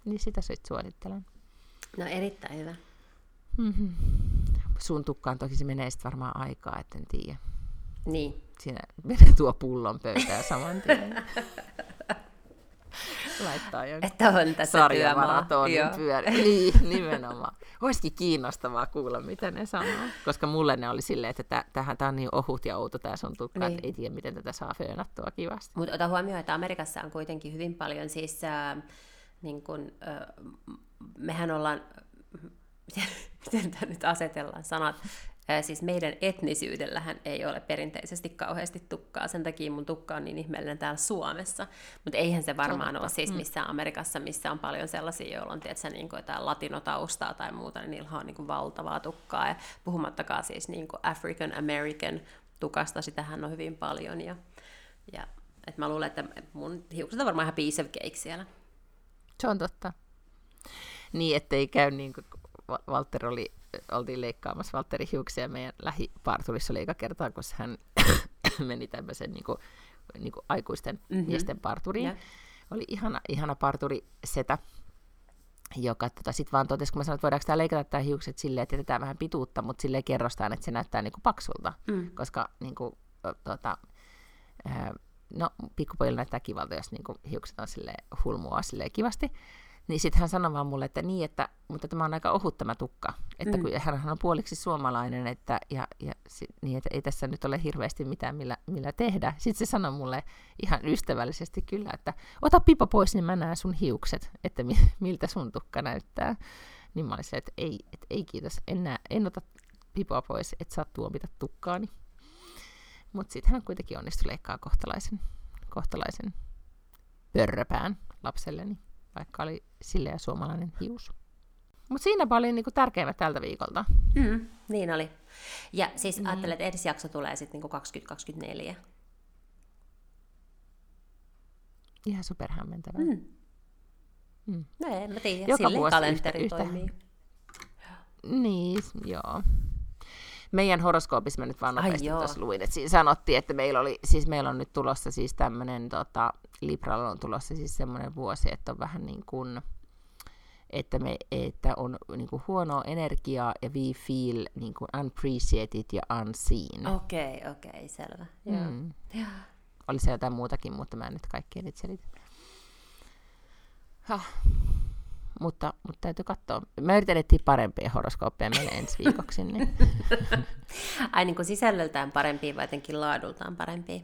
Niin sitä sit suosittelen. No erittäin hyvä. Mm-hmm. Sun tukkaan toki se menee sitten varmaan aikaa, et en tiedä. Niin. Siinä menee tuo pullon pöytään saman tien. Laittaa jonkun Että on tässä sarjamaratonin pyörä. Niin, nimenomaan. Olisikin kiinnostavaa kuulla, mitä ne sanoo. Koska mulle ne oli silleen, että tähän tämä on niin ohut ja outo tämä sun tukka, niin. että ei tiedä, miten tätä saa föönattua kivasti. Mutta ota huomioon, että Amerikassa on kuitenkin hyvin paljon siis... Äh, niin kun, äh, mehän ollaan, miten, miten tämä nyt asetellaan sanat, siis meidän etnisyydellähän ei ole perinteisesti kauheasti tukkaa, sen takia mun tukka on niin ihmeellinen täällä Suomessa, mutta eihän se varmaan ole siis mm. missään Amerikassa, missä on paljon sellaisia, joilla on tietysti, niin kuin jotain latinotaustaa tai muuta, niin niillä on niin kuin valtavaa tukkaa, ja puhumattakaan siis niin kuin African American tukasta, sitähän on hyvin paljon, ja, ja et mä luulen, että mun hiukset on varmaan ihan piece of cake siellä. Se on totta. Niin, ettei käy niin kuin Walter oli, oltiin leikkaamassa Walterin hiuksia meidän lähiparturissa oli eka kertaa, kun hän meni tämmöisen niin kuin, niin kuin aikuisten mm-hmm. miesten parturiin. Yeah. Oli ihana, ihana parturi setä, joka tota, sitten vaan totesi, kun mä sanoin, että voidaanko tämä leikata tämä hiukset silleen, että jätetään vähän pituutta, mutta silleen kerrostaan, että se näyttää niin kuin paksulta, mm. koska niin kuin, tota, ää, no, pikkupojilla näyttää kivalta, jos niin kuin, hiukset on sille hulmua silleen kivasti. Niin sitten hän sanoi vaan mulle, että niin, että, mutta tämä on aika ohut tämä tukka. Että mm. kun hän on puoliksi suomalainen, että, ja, ja, niin, että ei tässä nyt ole hirveästi mitään millä, millä tehdä. Sitten se sanoi mulle ihan ystävällisesti kyllä, että ota pipa pois, niin mä näen sun hiukset, että mi, miltä sun tukka näyttää. Niin mä olisin, että ei, että ei kiitos, en, näe, en ota pipoa pois, että saa tuomita tukkaani. Mutta sitten hän kuitenkin onnistui leikkaa kohtalaisen, kohtalaisen pörröpään lapselleni, vaikka oli silleen suomalainen hius. Mutta siinä oli niinku tärkeimmät tältä viikolta. Mm, niin oli. Ja siis mm. ajattelen, että edes jakso tulee sitten niinku 2024. Ihan superhämmentävää. Mm. Mm. No en mä tiedä, Joka silleen kalenteri yhtä, toimii. Yhtä. Niin, joo meidän horoskoopissa mä nyt vaan nopeasti tuossa luin, että siinä sanottiin, että meillä oli, siis meillä on nyt tulossa siis tämmöinen, tota, Libralla on tulossa siis semmoinen vuosi, että on vähän niin kuin, että, me, että on niin kuin huonoa energiaa ja we feel niin kuin unappreciated ja unseen. Okei, okay, okei, okay, selvä. Mm. Joo. Oli se jotain muutakin, mutta mä en nyt kaikkea nyt selitä. Huh mutta, mutta täytyy katsoa. Mä yritän etsiä parempia horoskooppeja meille ensi viikoksi. Niin. Ai niin kuin sisällöltään parempia vai jotenkin laadultaan parempia?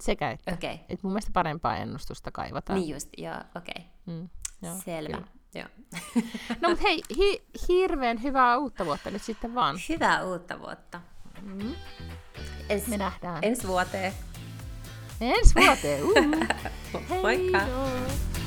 Sekä että. Okay. Et mun mielestä parempaa ennustusta kaivataan. Niin just, joo, okei. Okay. Mm, joo, Selvä. Kyllä. Joo. no mutta hei, hi- hirveän hyvää uutta vuotta nyt sitten vaan. Hyvää uutta vuotta. Mm. Ens, Me nähdään. Ensi vuoteen. Ensi vuoteen, uh. Moikka! Hei